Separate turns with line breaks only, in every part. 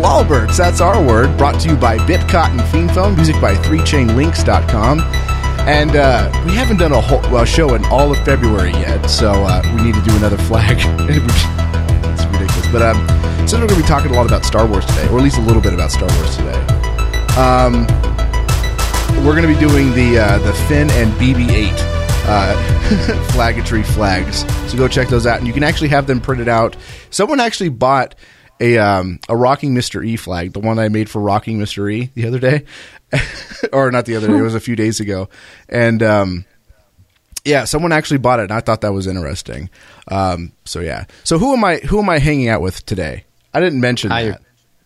Lolberts, that's our word, brought to you by Bitcot and Fiendphone, music by 3chainlinks.com. And uh, we haven't done a whole well, show in all of February yet, so uh, we need to do another flag. it's ridiculous. But um, since we're going to be talking a lot about Star Wars today, or at least a little bit about Star Wars today, um, we're going to be doing the uh, the Finn and BB-8 uh, flaggetry flags. So go check those out, and you can actually have them printed out. Someone actually bought a um, a Rocking Mr. E flag, the one I made for Rocking Mr. E the other day, or not the other day, it was a few days ago, and um, yeah, someone actually bought it, and I thought that was interesting. Um, so yeah, so who am I? Who am I hanging out with today? I didn't mention
I-
that.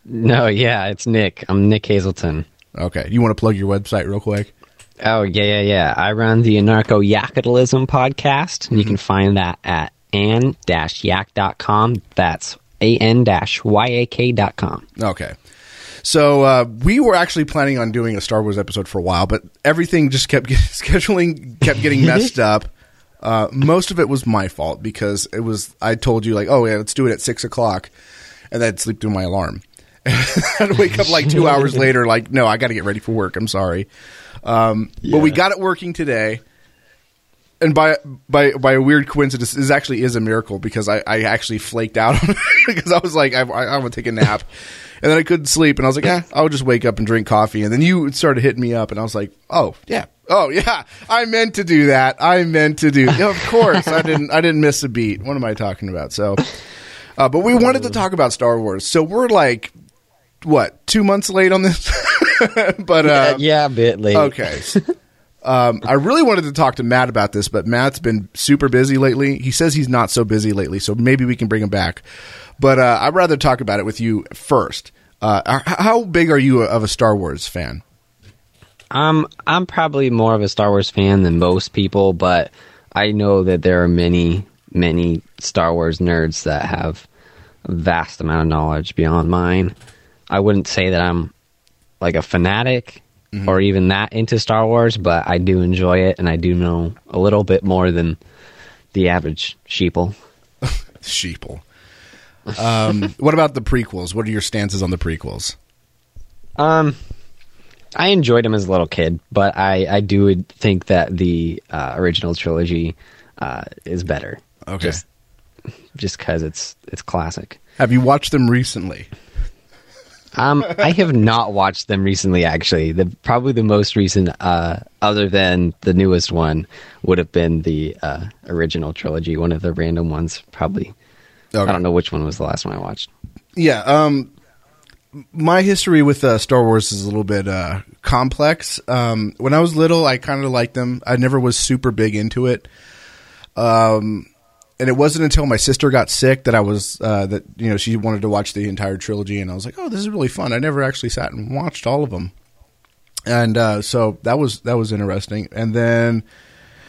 No, yeah, it's Nick. I'm Nick Hazelton.
Okay, you want to plug your website real quick?
Oh, yeah, yeah, yeah. I run the Anarcho Yakitalism podcast, and you can find that at an-yak.com. That's an-yak.com.
Okay. So uh, we were actually planning on doing a Star Wars episode for a while, but everything just kept get, scheduling kept getting messed up. Uh, most of it was my fault because it was I told you like, oh yeah, let's do it at six o'clock, and then I'd sleep through my alarm. I'd wake up like two hours later, like, no, I got to get ready for work. I'm sorry, um, but we got it working today. And by by by a weird coincidence, this actually is a miracle because I, I actually flaked out on it because I was like, I, I, want to take a nap, and then I couldn't sleep, and I was like, yeah, I'll just wake up and drink coffee, and then you started hitting me up, and I was like, oh yeah, oh yeah, I meant to do that, I meant to do, yeah, of course, I didn't, I didn't miss a beat. What am I talking about? So, uh, but we wanted to talk about Star Wars, so we're like, what, two months late on this, but uh,
yeah, a bit late.
Okay. um, I really wanted to talk to Matt about this, but Matt's been super busy lately. He says he's not so busy lately, so maybe we can bring him back. But uh, I'd rather talk about it with you first. Uh, how big are you of a Star Wars fan?
Um, I'm probably more of a Star Wars fan than most people, but I know that there are many, many Star Wars nerds that have a vast amount of knowledge beyond mine. I wouldn't say that I'm like a fanatic or even that into Star Wars, but I do enjoy it and I do know a little bit more than the average sheeple.
Sheeple. Um, what about the prequels? What are your stances on the prequels?
Um, I enjoyed them as a little kid, but I, I do think that the uh, original trilogy uh, is better.
Okay.
Just just because it's it's classic.
Have you watched them recently?
Um, I have not watched them recently. Actually, the probably the most recent, uh, other than the newest one, would have been the uh, original trilogy. One of the random ones, probably.
Okay.
I don't know which one was the last one I watched.
Yeah. Um, my history with uh, Star Wars is a little bit uh, complex. Um, when I was little, I kind of liked them. I never was super big into it. Um, and it wasn't until my sister got sick that I was uh, that you know she wanted to watch the entire trilogy, and I was like, oh, this is really fun. I never actually sat and watched all of them, and uh, so that was that was interesting. And then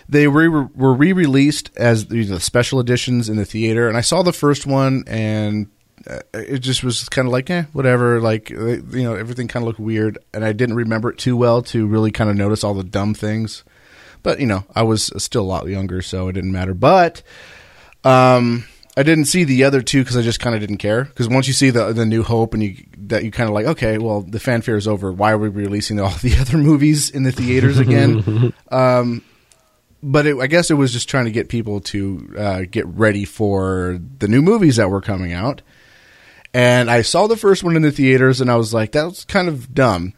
they re- were re-released as the the special editions in the theater, and I saw the first one, and uh, it just was kind of like, eh, whatever. Like uh, you know, everything kind of looked weird, and I didn't remember it too well to really kind of notice all the dumb things. But you know, I was still a lot younger, so it didn't matter. But um, I didn't see the other two because I just kind of didn't care. Because once you see the the New Hope and you that you kind of like, okay, well, the fanfare is over. Why are we releasing all the other movies in the theaters again? um, but it, I guess it was just trying to get people to uh, get ready for the new movies that were coming out. And I saw the first one in the theaters, and I was like, that was kind of dumb.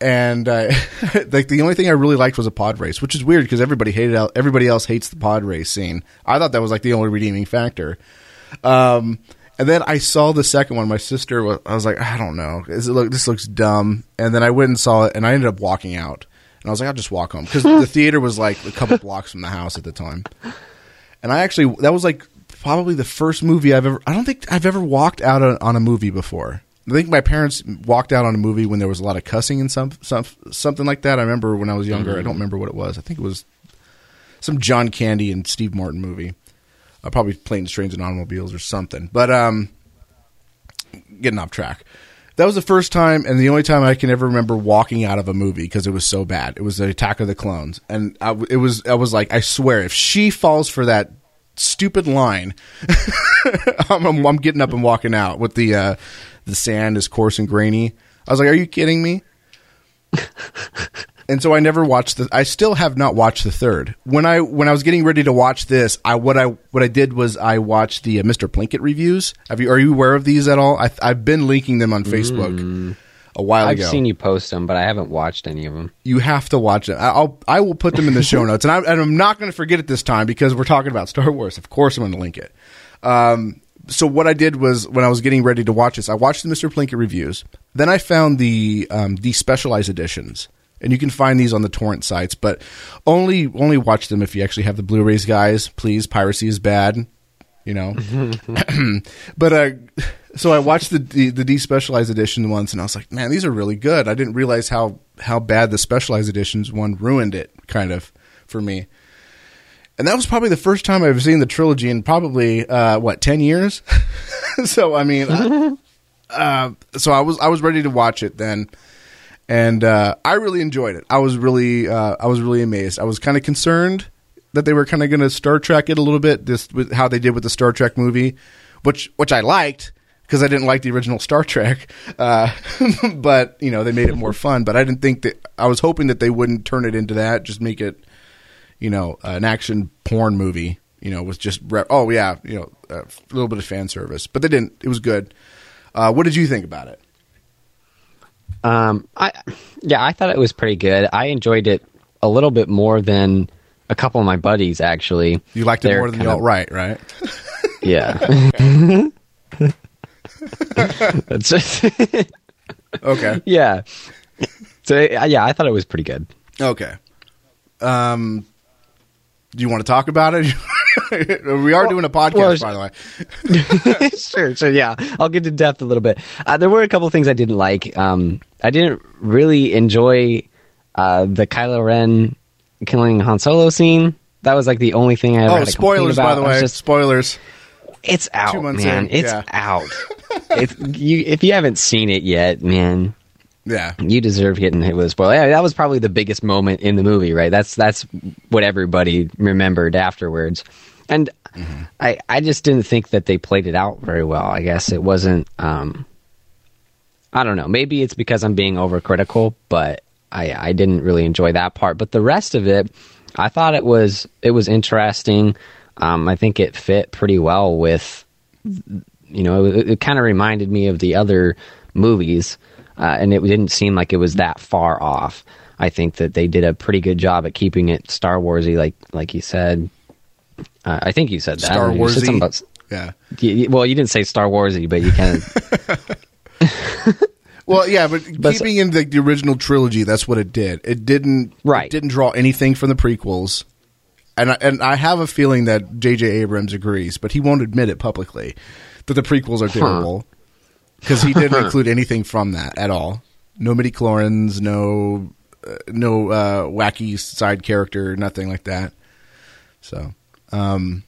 And uh, like the only thing I really liked was a pod race, which is weird because everybody hated out. Everybody else hates the pod race scene. I thought that was like the only redeeming factor. Um, and then I saw the second one. My sister, was, I was like, I don't know. Is it look? This looks dumb. And then I went and saw it, and I ended up walking out. And I was like, I'll just walk home because the theater was like a couple blocks from the house at the time. And I actually that was like probably the first movie I've ever. I don't think I've ever walked out on, on a movie before. I think my parents walked out on a movie when there was a lot of cussing and some, some something like that. I remember when I was younger. I don't remember what it was. I think it was some John Candy and Steve Martin movie. Uh, probably Planes, Trains, and Automobiles or something. But um, getting off track. That was the first time and the only time I can ever remember walking out of a movie because it was so bad. It was the Attack of the Clones, and I, it was I was like, I swear, if she falls for that stupid line. I'm, I'm, I'm getting up and walking out with the uh, the sand is coarse and grainy. I was like, "Are you kidding me?" and so I never watched the. I still have not watched the third. When I when I was getting ready to watch this, I what I what I did was I watched the uh, Mr. Plinkett reviews. Have you are you aware of these at all? I, I've been linking them on Facebook a while ago.
I've
ago.
seen you post them, but I haven't watched any of them.
you have to watch. I- I'll I will put them in the show notes, and, I, and I'm not going to forget it this time because we're talking about Star Wars. Of course, I'm going to link it. Um, so what I did was when I was getting ready to watch this, I watched the Mr. Plinkett reviews. Then I found the um, the specialized editions, and you can find these on the torrent sites, but only only watch them if you actually have the Blu-rays, guys. Please, piracy is bad. You know, but uh, so I watched the, the the despecialized edition once, and I was like, man, these are really good. I didn't realize how how bad the specialized editions one ruined it, kind of for me. And that was probably the first time I've seen the trilogy in probably uh, what ten years. so I mean, I- uh, so I was I was ready to watch it then, and uh, I really enjoyed it. I was really uh, I was really amazed. I was kind of concerned that they were kind of going to Star Trek it a little bit, just with how they did with the Star Trek movie, which which I liked because I didn't like the original Star Trek. Uh, but you know they made it more fun. But I didn't think that I was hoping that they wouldn't turn it into that, just make it you know an action porn movie. You know, with just re- oh yeah, you know a little bit of fan service, but they didn't. It was good. Uh, what did you think about it?
Um, I yeah, I thought it was pretty good. I enjoyed it a little bit more than a couple of my buddies. Actually,
You liked it
They're
more than the alt right, right?
Yeah. That's
Okay,
yeah. So yeah, I thought it was pretty good.
okay. Um, do you want to talk about it? we are doing a podcast,
well,
by the way.
sure, so yeah, I'll get to depth a little bit. Uh, there were a couple things I didn't like. Um, I didn't really enjoy uh, the Kylo Ren killing Han Solo scene. That was like the only thing I ever
Oh, spoilers, by the way.
just-
spoilers.
it's out,
Two months
man.
in,
It's
yeah.
out. if you if you haven't seen it yet, man,
Yeah,
you deserve getting hit with a spoiler. Yeah, that was probably the biggest moment in the movie, right? That's that's what everybody remembered afterwards. And I I just didn't think that they played it out very well. I guess it wasn't um I don't know. Maybe it's because I'm being overcritical, but I I didn't really enjoy that part. But the rest of it, I thought it was it was interesting. Um, I think it fit pretty well with you know it, it kind of reminded me of the other movies uh, and it didn't seem like it was that far off i think that they did a pretty good job at keeping it star warsy like like you said uh, i think you said that
Star
You
Warsy.
about-
yeah.
y- y- well you didn't say star warsy but you kind of
Well, yeah, but,
But-
keeping in the, the original trilogy, that's what it did. It didn't
Right.
It didn't draw anything from the prequels, and I, and I have a feeling that J.J. Abrams agrees, but he won't admit it publicly that the prequels are terrible because he didn't include anything from that at all. No midichlorians, no uh, no uh, wacky side character, nothing like that. So, um,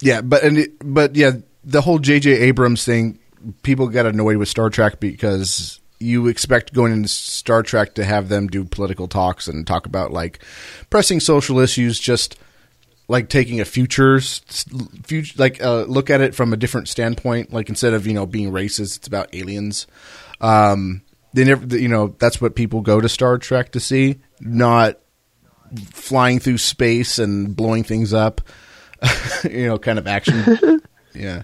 yeah, but and it, but yeah, the whole J.J. Abrams thing, people got annoyed with Star Trek because you expect going into Star Trek to have them do political talks and talk about like pressing social issues, just like taking a future, future like uh, look at it from a different standpoint. Like instead of you know being racist, it's about aliens. Um, they never, you know, that's what people go to Star Trek to see, not flying through space and blowing things up. you know, kind of action. yeah,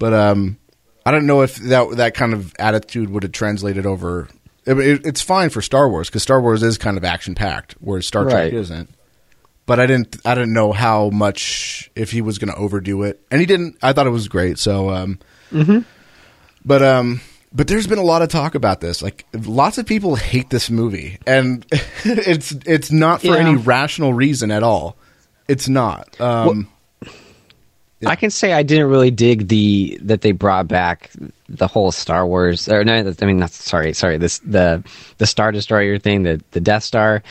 but um, I don't know if that that kind of attitude would have translated over. I mean, it, it's fine for Star Wars because Star Wars is kind of action packed, whereas Star Trek isn't. But I didn't. I didn't know how much if he was going to overdo it, and he didn't. I thought it was great. So, um, but um, but there's been a lot of talk about this. Like, lots of people hate this movie, and it's it's not for
Yeah.
any rational reason at all. It's not. Um,
I can say I didn't really dig the that they brought back the whole Star Wars or no, I mean not sorry, sorry, this the the Star Destroyer thing, the the Death Star,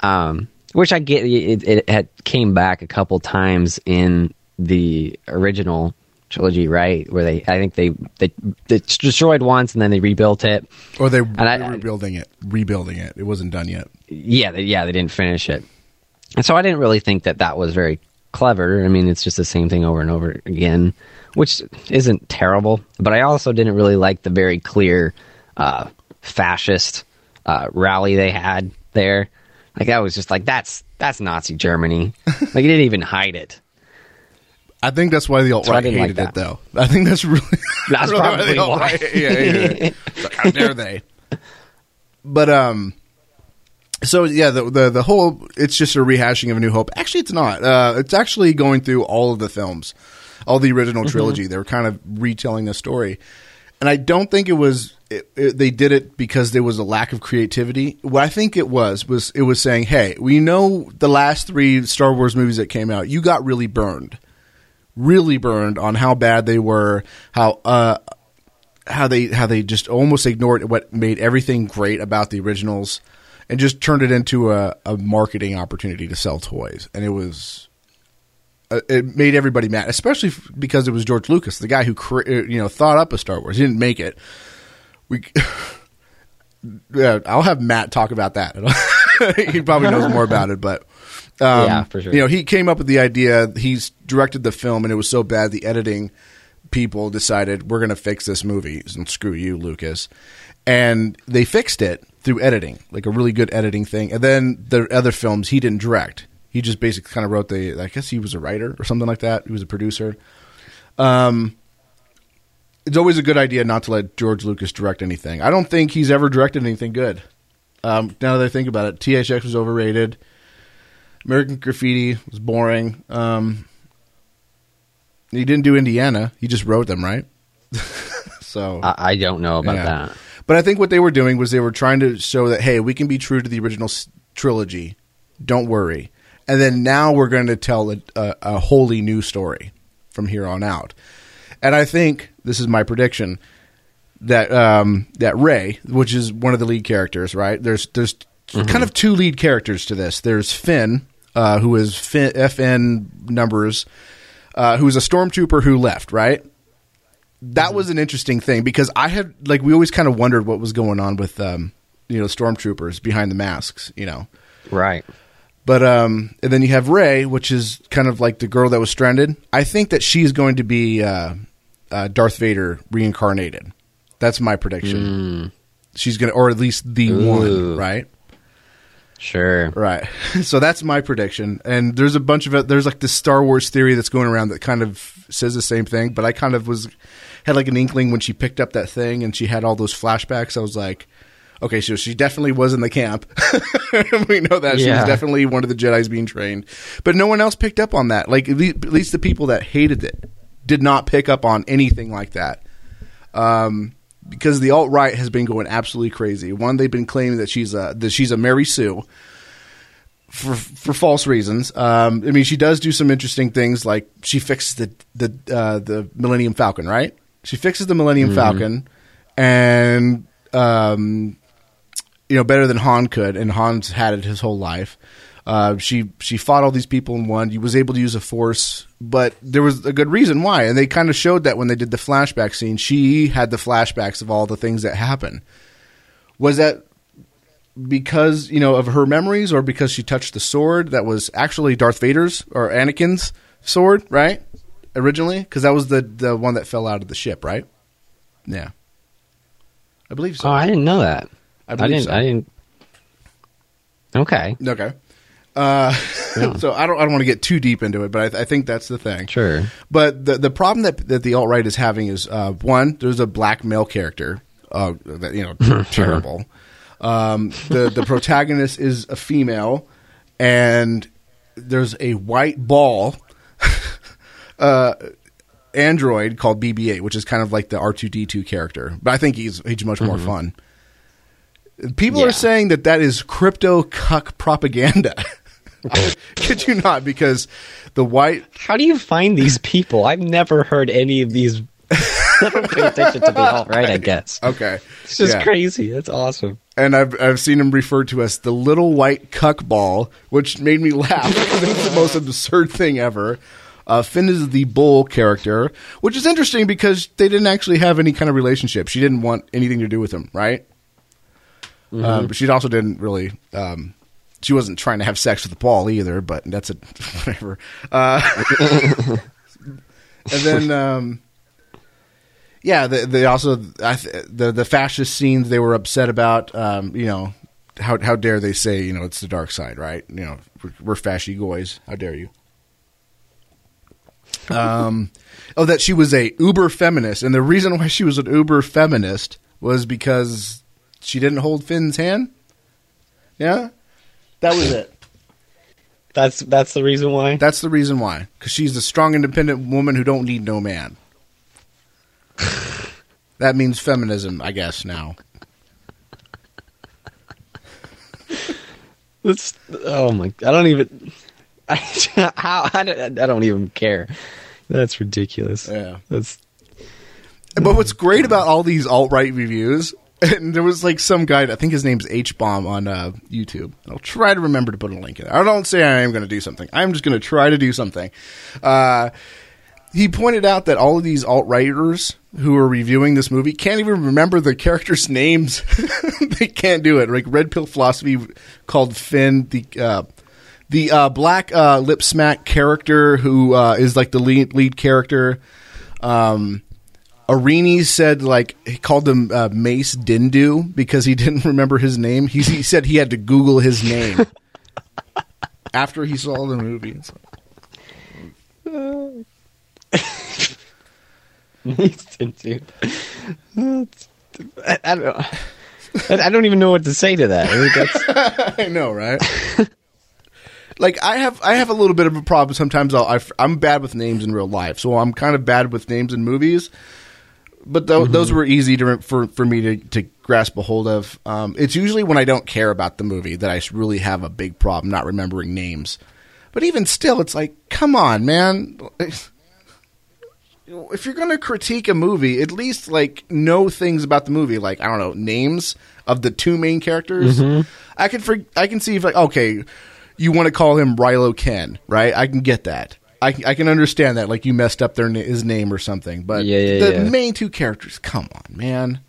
um, which I get it, it had came back a couple times in the original trilogy, right? Where they I think they they, they destroyed once and then they rebuilt it.
or they
I-
were rebuilding it, rebuilding it. It wasn't done yet.
Yeah, they, yeah, they didn't finish it, and so I didn't really think that that was very clever. I mean, it's just the same thing over and over again, which isn't terrible. But I also didn't really like the very clear uh, fascist uh, rally they had there. Like that was just like that's that's Nazi Germany. like he didn't even hide it.
I think that's why the alt
I
right
didn't like
hated it,
that.
though. I think that's really
That's
really
probably
the alt-right-
why.
yeah, yeah. Like, How dare they? But um, so yeah, the the the whole it's just a rehashing of A New Hope. Actually, it's not. Uh, it's actually going through all of the films, all the original
Mm-hmm.
trilogy. They were kind of retelling the story, and I don't think it was. It, it, they did it because there was a lack of creativity. What I think it was was it was saying, "Hey, we know the last three Star Wars movies that came out. You got really burned." really burned on how bad they were, how uh, how they how they just almost ignored what made everything great about the originals, and just turned it into a, a marketing opportunity to sell toys, and it was. Uh, it made everybody mad, especially because it was George Lucas, the guy who uh, you know thought up a Star Wars. He didn't make it. We, yeah, I'll have Matt talk about that. he probably knows more about it, but um,
Yeah, for sure.
You know, he came up with the idea. He's directed the film, and it was so bad the editing people decided we're going to fix this movie. And screw you, Lucas. And they fixed it through editing, like a really good editing thing. And then the other films he didn't direct. He just basically kind of wrote the. I guess he was a writer or something like that. He was a producer. Um, it's always a good idea not to let George Lucas direct anything. I don't think he's ever directed anything good. Um, now that I think about it, THX was overrated. American Graffiti was boring. Um, he didn't do Indiana. He just wrote them, right? so,
I, I don't know about
yeah.
that.
but I think what they were doing was they were trying to show that hey, we can be true to the original s- trilogy. Don't worry. And then now we're going to tell a, a, a wholly new story from here on out. And I think this is my prediction that um, that Rey, which is one of the lead characters, right? There's there's kind of two lead characters to this. There's Finn, uh, who is Finn, FN numbers, uh, who's a stormtrooper who left, right? That was an interesting thing because I had like we always kind of wondered what was going on with um, you know stormtroopers behind the masks, you know.
Right.
But um, and then you have Rey, which is kind of like the girl that was stranded. I think that she's going to be uh, uh, Darth Vader reincarnated. That's my prediction. She's gonna, or at least the
Ooh.
one, right?
Sure.
Right. So that's my prediction. And there's a bunch of it. There's like this Star Wars theory that's going around that kind of says the same thing. But I kind of was had like an inkling when she picked up that thing and she had all those flashbacks. I was like, okay, so she definitely was in the camp. we know that she was definitely one of the Jedi's being trained. But no one else picked up on that. Like at least, at least the people that hated it did not pick up on anything like that. Um, because the alt right has been going absolutely crazy. One, they've been claiming that she's a that she's a Mary Sue for for false reasons. Um, I mean, she does do some interesting things, like she fixes the the uh, the Millennium Falcon, right? She fixes the Millennium Falcon, and um, you know better than Han could, and Han's had it his whole life. Uh, she she fought all these people in one. He was able to use a force, but there was a good reason why, and they kind of showed that when they did the flashback scene. She had the flashbacks of all the things that happened. Was that because you know of her memories, or because she touched the sword that was actually Darth Vader's or Anakin's sword, right? Originally, because that was the the one that fell out of the ship, right? Yeah, I believe so.
Oh, I didn't know that.
I
I, didn't.
so.
I didn't. Okay.
Okay. Uh,
Yeah.
so I don't I don't want to get too deep into it, but I, I think that's the thing.
Sure.
But the the problem that that the alt right is having is uh, one, there's a black male character, uh, that you know, terrible. Um, the the protagonist is a female, and there's a white ball, uh, android called BB-8, which is kind of like the R2D2 character, but I think he's he's much more fun. People
Yeah.
are saying that that is crypto cuck propaganda. Could you not? Because the white
How do you find these people? I've never heard any of these. Pay attention to the alt right. I guess
okay,
it's just
Yeah.
crazy. That's awesome.
and I've I've seen him referred to as the little white cuck ball, which made me laugh. it's the most absurd thing ever. Uh, Finn is the bull character, which is interesting because they didn't actually have any kind of relationship. She didn't want anything to do with him, right? Um, but she also didn't really um, she wasn't trying to have sex with Paul either, but that's a whatever. Uh, and then, um, yeah, they, they also I th- the the fascist scenes they were upset about. Um, you know, how how dare they say you know it's the dark side, right? You know, we're, we're. How dare you? Um, oh, that she was a uber feminist, and the reason why she was an uber feminist was because she didn't hold Finn's hand. Yeah, that was it.
That's that's the reason why.
That's the reason why. Because she's a strong, independent woman who don't need no man. that means feminism, I guess. Now,
That's oh my! I don't even. I, how I don't, I don't even care. That's ridiculous.
yeah.
That's
But what's great about all these alt right reviews, and there was like some guy, I think his name's H Bomb on uh, YouTube. I'll try to remember to put a link in. There. I don't say I am going to do something. I'm just going to try to do something. Uh, he pointed out that all of these alt righters who are reviewing this movie can't even remember the characters' names. they can't do it. Like Red Pill Philosophy called Finn the. Uh, the uh, black uh, lip smack character who uh, is like the lead lead character. Um, Aurini said like he called him uh, Mace Dindu because he didn't remember his name. He, he said he had to Google his name after he saw the movie.
dude. I, I don't. I I don't even know what to say to that. I
I know, right? like I have, I have a little bit of a problem. Sometimes I'll, I, I'm bad with names in real life, so I'm kind of bad with names in movies. But tho- those were easy to for for me to, to grasp a hold of. Um, it's usually when I don't care about the movie that I really have a big problem not remembering names. But even still, it's like, come on, man. If you're going to critique a movie, at least like know things about the movie, like I don't know names of the two main characters. I can for, I can see if like okay, you want to call him Rilo Ken, right? I can get that. I, I can understand that. Like you messed up their his name or something, but
Yeah, yeah,
the
yeah.
main two characters, come on, man,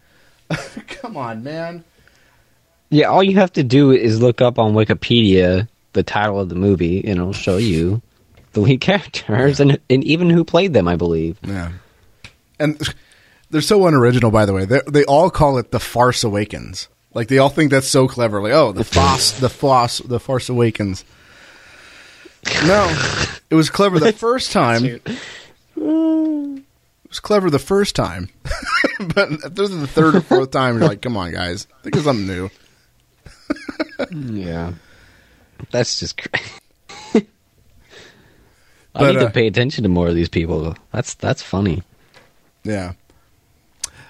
come on, man.
yeah, all you have to do is look up on Wikipedia the title of the movie, and it'll show you the lead characters and and even who played them. I believe.
Yeah, and they're so unoriginal. By the way, they they all call it the Farce Awakens. Like they all think that's so clever. Like oh, the Foss, the Foss, the Farce Awakens. No, it was clever the first time. It was clever the first time, but after the third or fourth time, you're like, come on, guys, think of something new.
Yeah, that's just. Cra- I
But,
need
uh,
to pay attention to more of these people. That's that's funny.
Yeah.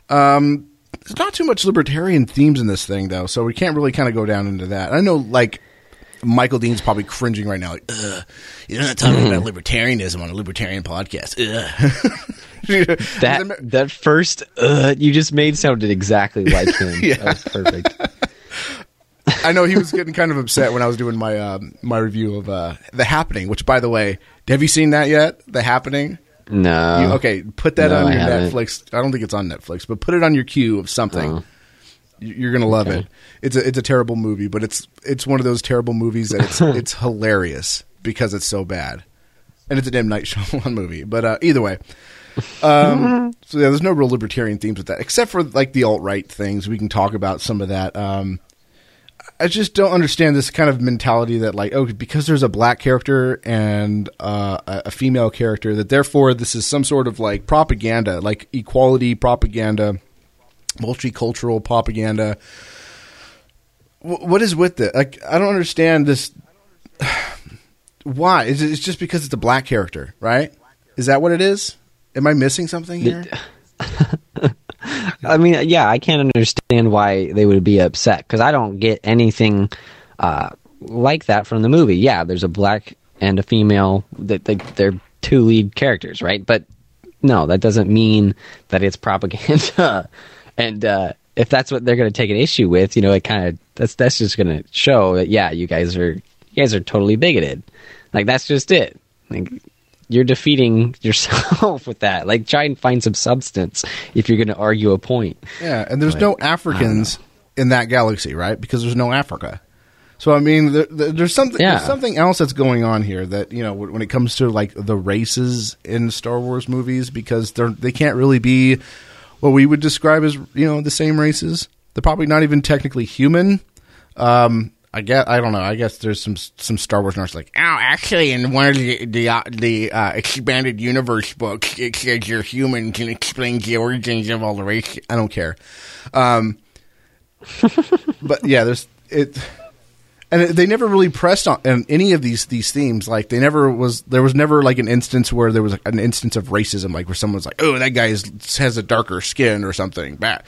Um, there's not too much libertarian themes in this thing, though, so we can't really kind of go down into that. I know, like, Michael Dean's probably cringing right now, like, Ugh, you're not talking about libertarianism on a libertarian podcast.
That that first uh, you just made sounded exactly like him.
Yeah.
That was perfect.
I know he was getting kind of upset when I was doing my um, my review of uh, The Happening, which, by the way, have you seen that yet? The Happening?
No.
You- okay, put that
No,
on your
haven't.
Netflix. I don't think it's on Netflix, but put it on your queue of something.
Oh.
You- You're gonna love
Okay.
it. It's a it's a terrible movie, but it's it's one of those terrible movies that it's it's hilarious because it's so bad, and it's a damn Night Shyamalan movie. But uh, either way, um, so yeah, there's no real libertarian themes with that, except for like the alt right things. We can talk about some of that. Um, I just don't understand this kind of mentality that like oh because there's a black character and uh, a female character that therefore this is some sort of like propaganda like equality propaganda multicultural propaganda Wh- what is with it like I don't understand this why is it it's just because it's a black character right is that what it is am I missing something here
I mean, yeah, I can't understand why they would be upset because I don't get anything uh, like that from the movie. Yeah, there's a black and a female. That they, they're two lead characters, right? But no, that doesn't mean that it's propaganda. and uh, if that's what they're going to take an issue with, you know, it kind of that's that's just going to show that yeah, you guys are you guys are totally bigoted. Like that's just it. Like you're defeating yourself with that. Like try and find some substance if you're going to argue a point.
Yeah, and there's
Like,
no Africans in that galaxy, right? Because there's no Africa. So I mean, there, there- there's something
Yeah.
there's something else that's going on here that you know when when it comes to like the races in Star Wars movies because they're they can't really be what we would describe as you know the same races. They're probably not even technically human. Um, I guess I don't know. I guess there's some some Star Wars nerds like, oh, actually, in one of the the, uh, the uh, expanded universe books, it says you're human and explains the origins of all the races. I don't care. Um, but yeah, there's it, and they never really pressed on, any of these these themes. Like they never was there was never like an instance where there was like, an instance of racism, like where someone's like, oh, that guy is, has a darker skin or something. Bad.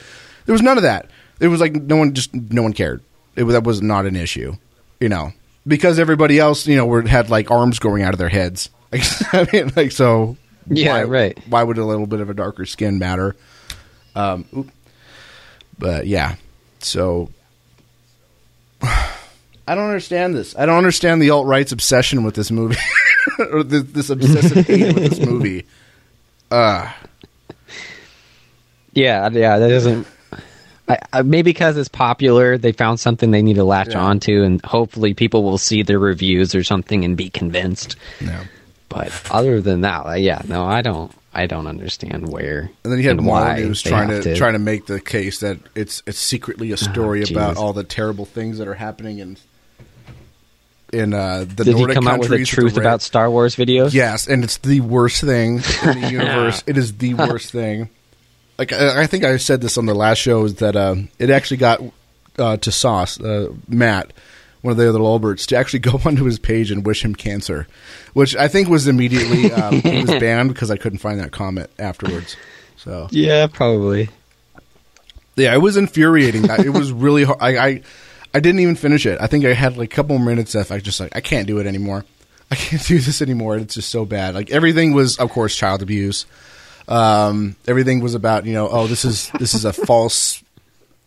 There was none of that. It was like no one just no one cared. It that was not an issue, you know, because everybody else, you know, were had like arms growing out of their heads. I mean, like so.
Yeah,
why,
right.
Why would a little bit of a darker skin matter? Um, but yeah, so I don't understand this. I don't understand the alt right's obsession with this movie, or this, this obsessive hate with this movie. Uh,
Yeah, yeah, that doesn't. I, I, maybe because it's popular, they found something they need to latch
Yeah.
on to, and hopefully people will see their reviews or something and be convinced.
no.
But other than that, yeah, no, I don't. I don't understand where
And then you had
and
Marvel
why
News
they
trying
have
to, trying to make the case that it's it's secretly a story
Oh,
about all the terrible things that are happening in in uh, the
Did he
Nordic
come out with a
countries
truth
the red-
about Star Wars videos?
Yes, and it's the worst thing in the universe. it is the worst thing. Like I, I think I said this on the last show is that uh, it actually got uh, to Sauce uh, Matt, one of the other Lolberts, to actually go onto his page and wish him cancer, which I think was immediately um, was banned because I couldn't find that comment afterwards. So
Yeah, probably.
yeah, it was infuriating. It was really hard. I, I I didn't even finish it. I think I had like a couple more minutes left. I just like I can't do it anymore. I can't do this anymore. It's just so bad. Like everything was, of course, child abuse. Um, everything was about you know, oh, this is this is a false.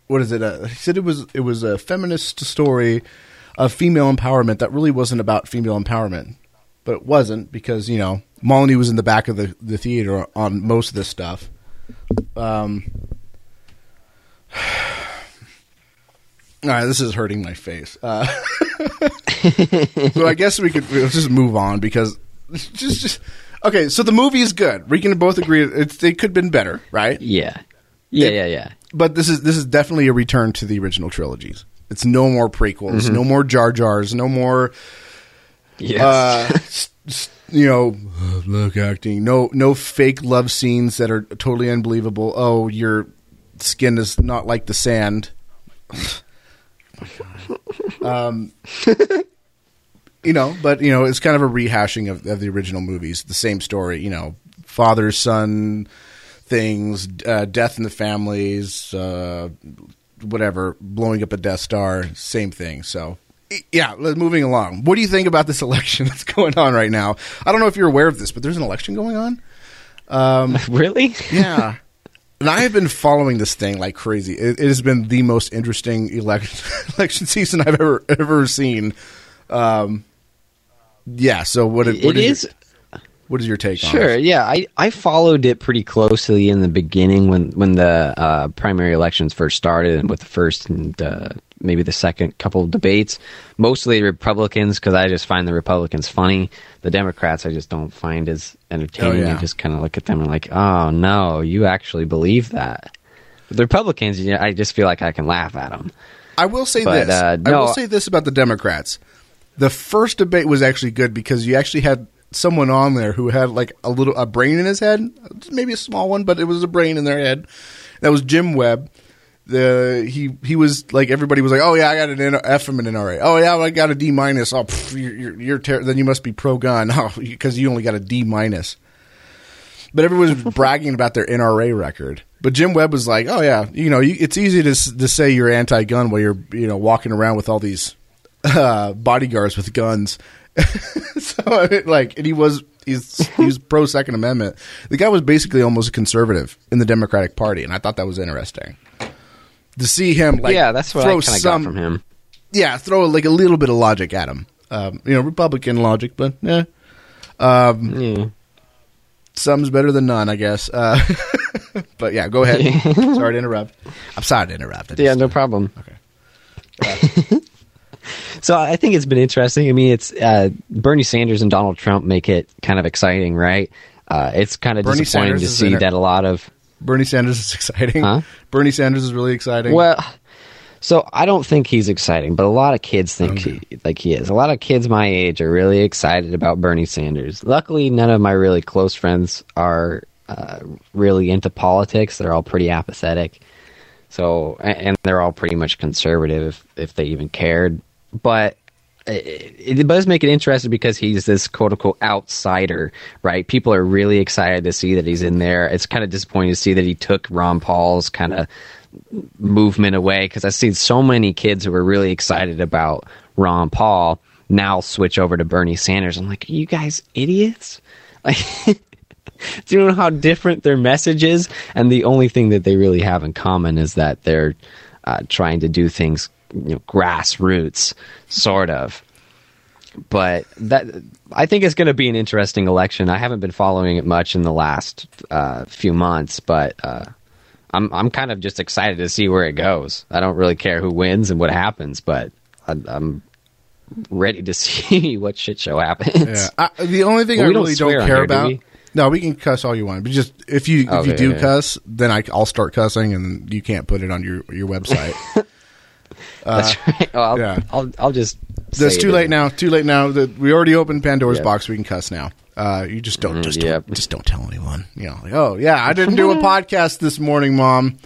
What is it? Uh, he said it was it was a feminist story of female empowerment that really wasn't about female empowerment, but it wasn't because you know Molyneux was in the back of the the theater on most of this stuff. Um, right, this is hurting my face. Uh, so I guess we could we'll just move on because just just okay. So the movie is good. We can both agree it's, it could have been better, right?
Yeah. Yeah,
It-
yeah, yeah.
But this is this is definitely a return to the original trilogies. It's no more prequels, no more Jar Jars, no more
Yes.
uh, s- s- you know, look acting. No, no fake love scenes that are totally unbelievable. Oh, your skin is not like the sand. um, you know, but you know, it's kind of a rehashing of, of the original movies. The same story. You know, father son things, uh, death in the families, uh, whatever, blowing up a Death Star, same thing. So, yeah, moving along. What do you think about this election that's going on right now? I don't know if you're aware of this, but there's an election going on.
Um, really?
Yeah. And I have been following this thing like crazy. It, it has been the most interesting election election season I've ever ever seen. Um, yeah. So what? what
It
is
is.
What is your take on
Sure. Yeah, I, I followed it pretty closely in the beginning when when the uh, primary elections first started, and with the first and uh, maybe the second couple of debates. Mostly Republicans because I just find the Republicans funny. The Democrats I just don't find as entertaining.
Oh, yeah.
I just kind of look at them and like, oh no, you actually believe that. But the Republicans, you know, I just feel like I can laugh at them.
I will say
But,
this.
uh,
I will say this about the Democrats. The first debate was actually good because you actually had someone on there who had like a little a brain in his head, maybe a small one, but it was a brain in their head. That was Jim Webb. The he he was like everybody was like, oh yeah, I got an N- F from an NRA. Oh yeah, I got a D minus. Oh, pff, you're you're, you're ter- then you must be pro gun. Oh, because you only got a D minus. But everyone was bragging about their NRA record. But Jim Webb was like, "Oh yeah, you know, you, it's easy to to say you're anti-gun while you're you know walking around with all these uh, bodyguards with guns." so I mean, like, and he was he's he was pro Second Amendment. The guy was basically almost a conservative in the Democratic Party, and I thought that was interesting to see him like
yeah, that's what I
throw
kind of got from him.
yeah throw like a little bit of logic at him. Um, you know, Republican logic, but yeah,
Yeah.
some's better than none, I guess. Uh, but yeah, go ahead. sorry to interrupt. I'm sorry to interrupt. I
Yeah, no problem.
Okay.
So I think it's been interesting. I mean, it's uh, Bernie Sanders and Donald Trump make it kind of exciting, right? Uh, it's kind of
Bernie
disappointing
Sanders
to see
in it.
that a lot of
Bernie Sanders is exciting.
Huh?
Bernie Sanders is really exciting.
well. So I don't think he's exciting, but a lot of kids think he, like he is. A lot of kids my age are really excited about Bernie Sanders. Luckily, none of my really close friends are uh, really into politics. They're all pretty apathetic. So, and they're all pretty much conservative if, if they even cared. But it, it does make it interesting because he's this quote unquote outsider, right? People are really excited to see that he's in there. It's kind of disappointing to see that he took Ron Paul's kind of movement away because I've seen so many kids who were really excited about Ron Paul now switch over to Bernie Sanders. I'm like, are you guys idiots? Like, do you know how different their message is? And the only thing that they really have in common is that they're uh, trying to do things, you know, grassroots, sort of. But that I think it's going to be an interesting election. I haven't been following it much in the last uh, few months, but uh, I'm I'm kind of just excited to see where it goes. I don't really care who wins and what happens, but I, I'm ready to see what shit show happens.
yeah. I, the only thing
Well,
I
we don't
really don't care
here,
about.
we?
No, we can cuss all you want, but just if you if you
Okay,
do
okay.
cuss, then I, I'll start cussing, and you can't put it on your your website.
That's uh, right. Oh, I'll,
yeah.
I'll I'll just.
That's too late now. Too late now. That we already opened Pandora's box. We can cuss now. Uh, you just don't mm, just
yep.
don't, just don't tell anyone. You know, like oh yeah, I didn't do a podcast this morning, mom.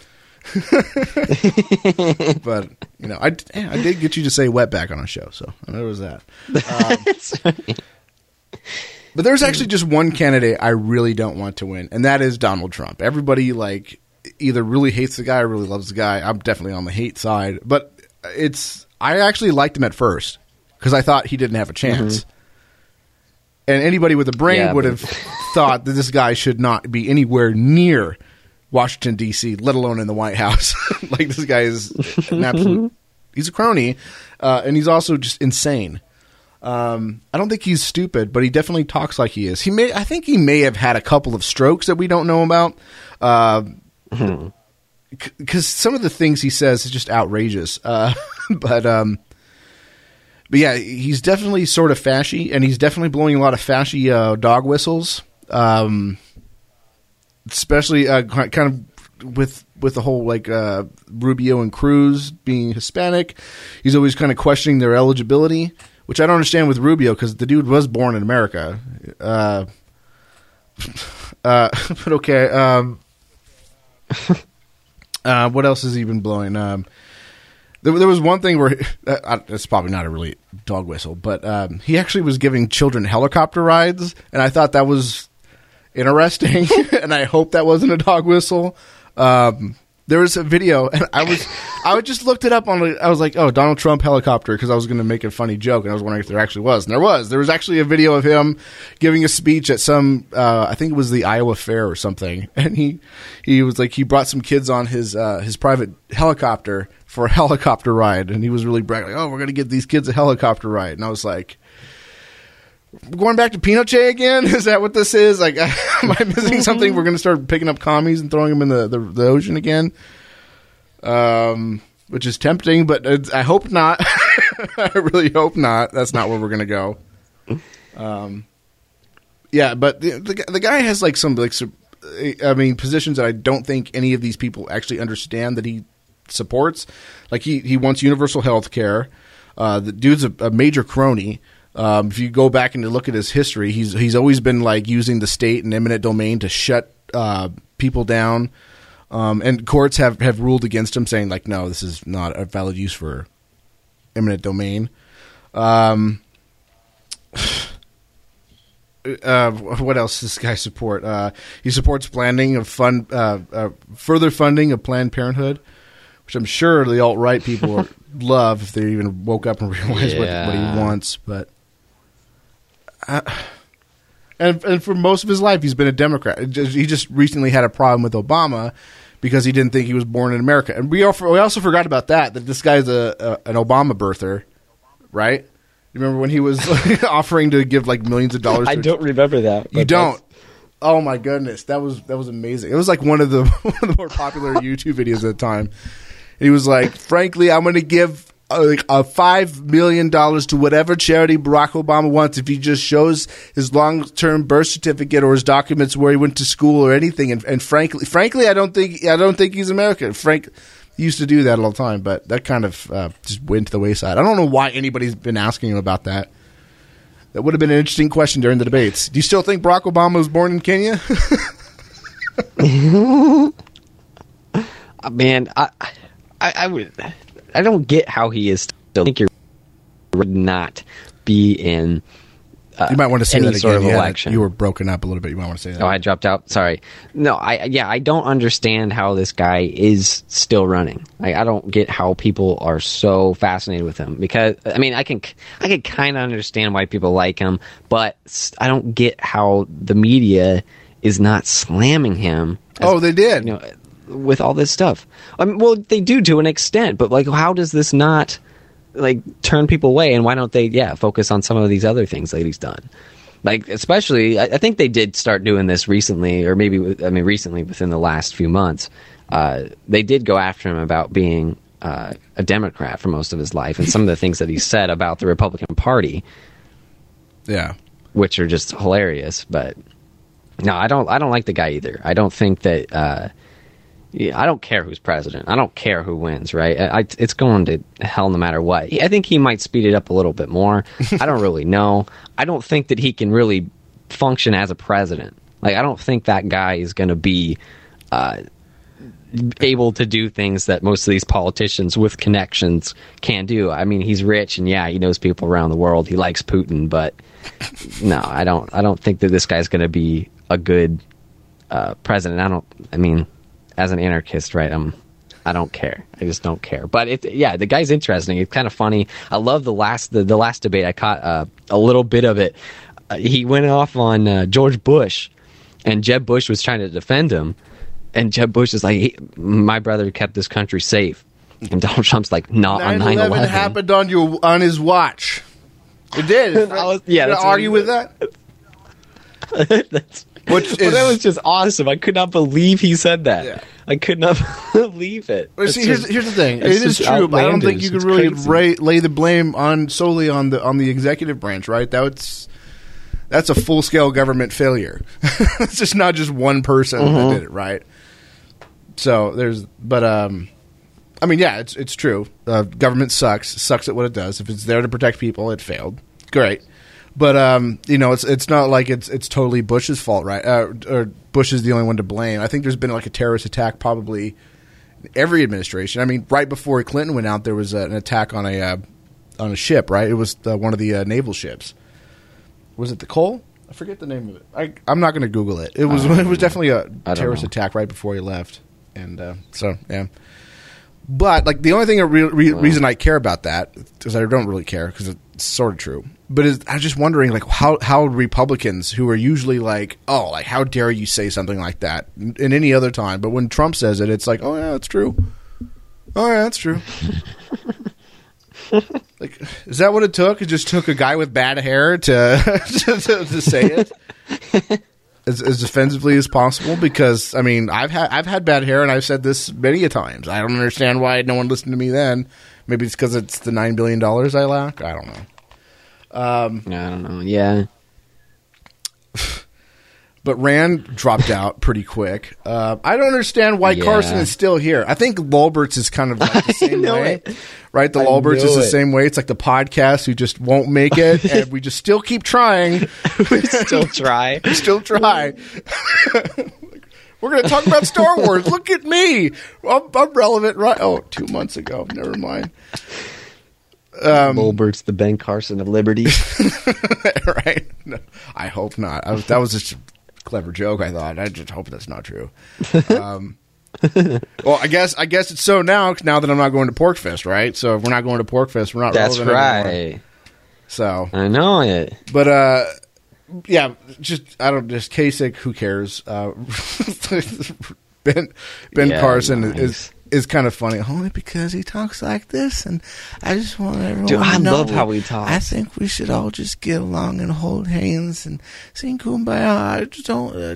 but you know, I I did get you to say wetback on a show, so there was that. Um, but there's actually mm. just one candidate I really don't want to win, and that is Donald Trump. Everybody like either really hates the guy or really loves the guy. I'm definitely on the hate side, but it's I actually liked him at first because I thought he didn't have a chance. And anybody with a brain
Yeah,
would
but-
have thought that this guy should not be anywhere near Washington D.C., let alone in the White House. like this guy is an absolute. He's a crony, uh, and he's also just insane. Um, I don't think he's stupid, but he definitely talks like he is. He may, I think, he may have had a couple of strokes that we don't know about. Because some of the things he says is just outrageous. Uh, but um, but yeah, he's definitely sort of fashy, and he's definitely blowing a lot of fashy uh, dog whistles. Um, especially uh, kind of with with the whole like uh, Rubio and Cruz being Hispanic. He's always kind of questioning their eligibility, which I don't understand with Rubio because the dude was born in America. Uh, uh, but okay. Um, uh, what else has he been blowing? Um, there, there was one thing where uh, it's probably not a really dog whistle, but um, he actually was giving children helicopter rides, and I thought that was interesting, and I hope that wasn't a dog whistle. Um, there was a video, and I was, I just looked it up on. I was like, "Oh, Donald Trump helicopter," because I was going to make a funny joke, and I was wondering if there actually was, and there was. There was actually a video of him giving a speech at some, uh, I think it was the Iowa Fair or something, and he, he was like, he brought some kids on his uh, his private helicopter for a helicopter ride, and he was really bragging, like, "Oh, we're going to give these kids a helicopter ride," and I was like going back to Pinochet again? Is that what this is? Like, am I missing something? We're going to start picking up commies and throwing them in the, the, the ocean again? Um, which is tempting, but I hope not. I really hope not. That's not where we're going to go. Um, yeah, but the, the the guy has like some like I mean positions that I don't think any of these people actually understand that he supports. Like he he wants universal health care. Uh, the dude's a, a major crony. Um, if you go back and look at his history, he's he's always been like using the state and eminent domain to shut uh, people down. Um, and courts have, have ruled against him, saying like, no, this is not a valid use for eminent domain. Um, uh, what else does this guy support? Uh, he supports planning of fund, uh, uh, further funding of Planned Parenthood, which I'm sure the alt right people love if they even woke up and realized what, what he wants. But uh, and and for most of his life, he's been a Democrat. He just recently had a problem with Obama because he didn't think he was born in America. And we also, we also forgot about that that this guy's a, a an Obama birther, right? You remember when he was offering to give like millions of dollars?
I don't remember that.
you don't. Oh my goodness, that was that was amazing. It was like one of the one of the more popular YouTube videos at the time. He was like, "Frankly, I'm going to give a five million dollars to whatever charity Barack Obama wants if he just shows his long term birth certificate or his documents where he went to school or anything. And, and frankly, frankly, I don't think I don't think he's American. Frank he used to do that all the time, but that kind of uh, just went to the wayside. I don't know why anybody's been asking him about that. That would have been an interesting question during the debates. Do you still think Barack Obama was born in Kenya?
Man, I, I, I would, I don't get how he is still. I think you're would not be in. Uh,
you might want to say
any
that again.
sort of
You
election.
you were broken up a little bit. You might want to say that.
Oh, I dropped out. Sorry. No, I yeah, I don't understand how this guy is still running. Like, I don't get how people are so fascinated with him because I mean, I can I can kind of understand why people like him, but I don't get how the media is not slamming him. as-
oh, they did.
you know, with all this stuff. I mean, well, they do to an extent, but like, how does this not like turn people away? And why don't they, yeah, focus on some of these other things that he's done? Like, especially, I, I think they did start doing this recently, or maybe, I mean, recently within the last few months. Uh, they did go after him about being uh, a Democrat for most of his life, and some of the things that he said about the Republican Party,
yeah.
which are just hilarious. But no, I don't. I don't like the guy either. I don't think that. Uh, yeah, I don't care who's president. I don't care who wins. Right? I, I, it's going to hell no matter what. I think he might speed it up a little bit more. I don't really know. I don't think that he can really function as a president. Like I don't think that guy is going to be. Uh, able to do things that most of these politicians with connections can do. I mean, he's rich and yeah, he knows people around the world. He likes Putin, but no, I don't. I don't think that this guy's going to be a good uh, president. I don't. I mean, as an anarchist, right? I'm. I don't care. I just don't care. But it, yeah, the guy's interesting. It's kind of funny. I love the last the, the last debate. I caught uh, a little bit of it. Uh, he went off on uh, George Bush, and Jeb Bush was trying to defend him, and Jeb Bush is like, he, "My brother kept this country safe," and Donald Trump's like, "Not on
9/11
9/11."
happened on your on his watch. It did.
I was- yeah,
You argue with that.
That's,
Which
well, that
is-
was just awesome. I could not believe he said that.
Yeah.
I could not believe it.
Well, see, here's,
just-
here's the thing.
It's
is true, but I don't think you can
It's
really ra- lay the blame on solely on the on the executive branch, right? That's that's a full scale government failure. it's just not just one person
Mm-hmm.
that did it, right? So there's, but um, I mean, yeah, it's it's true. Uh, government sucks. Sucks at what it does. If it's there to protect people, it failed. Great. But um, you know, it's it's not like it's it's totally Bush's fault, right? Uh, or Bush is the only one to blame. I think there's been like a terrorist attack probably every administration. I mean, right before Clinton went out, there was uh, an attack on a uh, on a ship. Right, it was uh, one of the uh, naval ships. Was it the Cole? I forget the name of it. I, I'm not going to Google it. It was it was definitely a terrorist
know.
attack right before he left, and uh, so yeah. But like the only thing, re- re- reason I care about that is I don't really care because sort of true. But is I'm just wondering like how how Republicans who are usually like oh like how dare you say something like that in, any other time, but when Trump says it, it's like oh yeah, it's true. Oh yeah, that's true. like is that what it took? It just took a guy with bad hair to to, to say it. As, as defensively as possible because I mean I've had I've had bad hair and I've said this many a times. I don't understand why no one listened to me then. Maybe it's because it's the nine billion dollars I lack. I don't know.
I don't know. Yeah.
But Rand dropped out pretty quick. Uh, I don't understand why
Yeah.
Carson is still here. I think Lolberts is kind of like the same way,
it.
right? The
I
Lolberts is the
it.
same way. It's like the podcast who just won't make it, and we just still keep trying.
we still try.
We still try. We're going to talk about Star Wars. Look at me. I'm, I'm relevant, right? Oh, two months ago. Never mind. Um,
Lolbert's the Ben Carson of Liberty.
right? No, I hope not. I that was just a clever joke. I thought. I just hope that's not true. Um, well, I guess I guess it's so now. Now that I'm not going to Porcfest, right? So if we're not going to Porcfest, we're not.
That's
relevant anymore.
right.
So,
I know it.
but uh, yeah, just I don't just Kasich. Who cares? Uh, ben Ben
Yeah,
Carson
no,
is is kind of funny, only because he talks like this, and I just want everyone
Dude,
to
I
know.
love how he talks.
I think we should all just get along and hold hands and sing "Kumbaya." I just don't. Uh,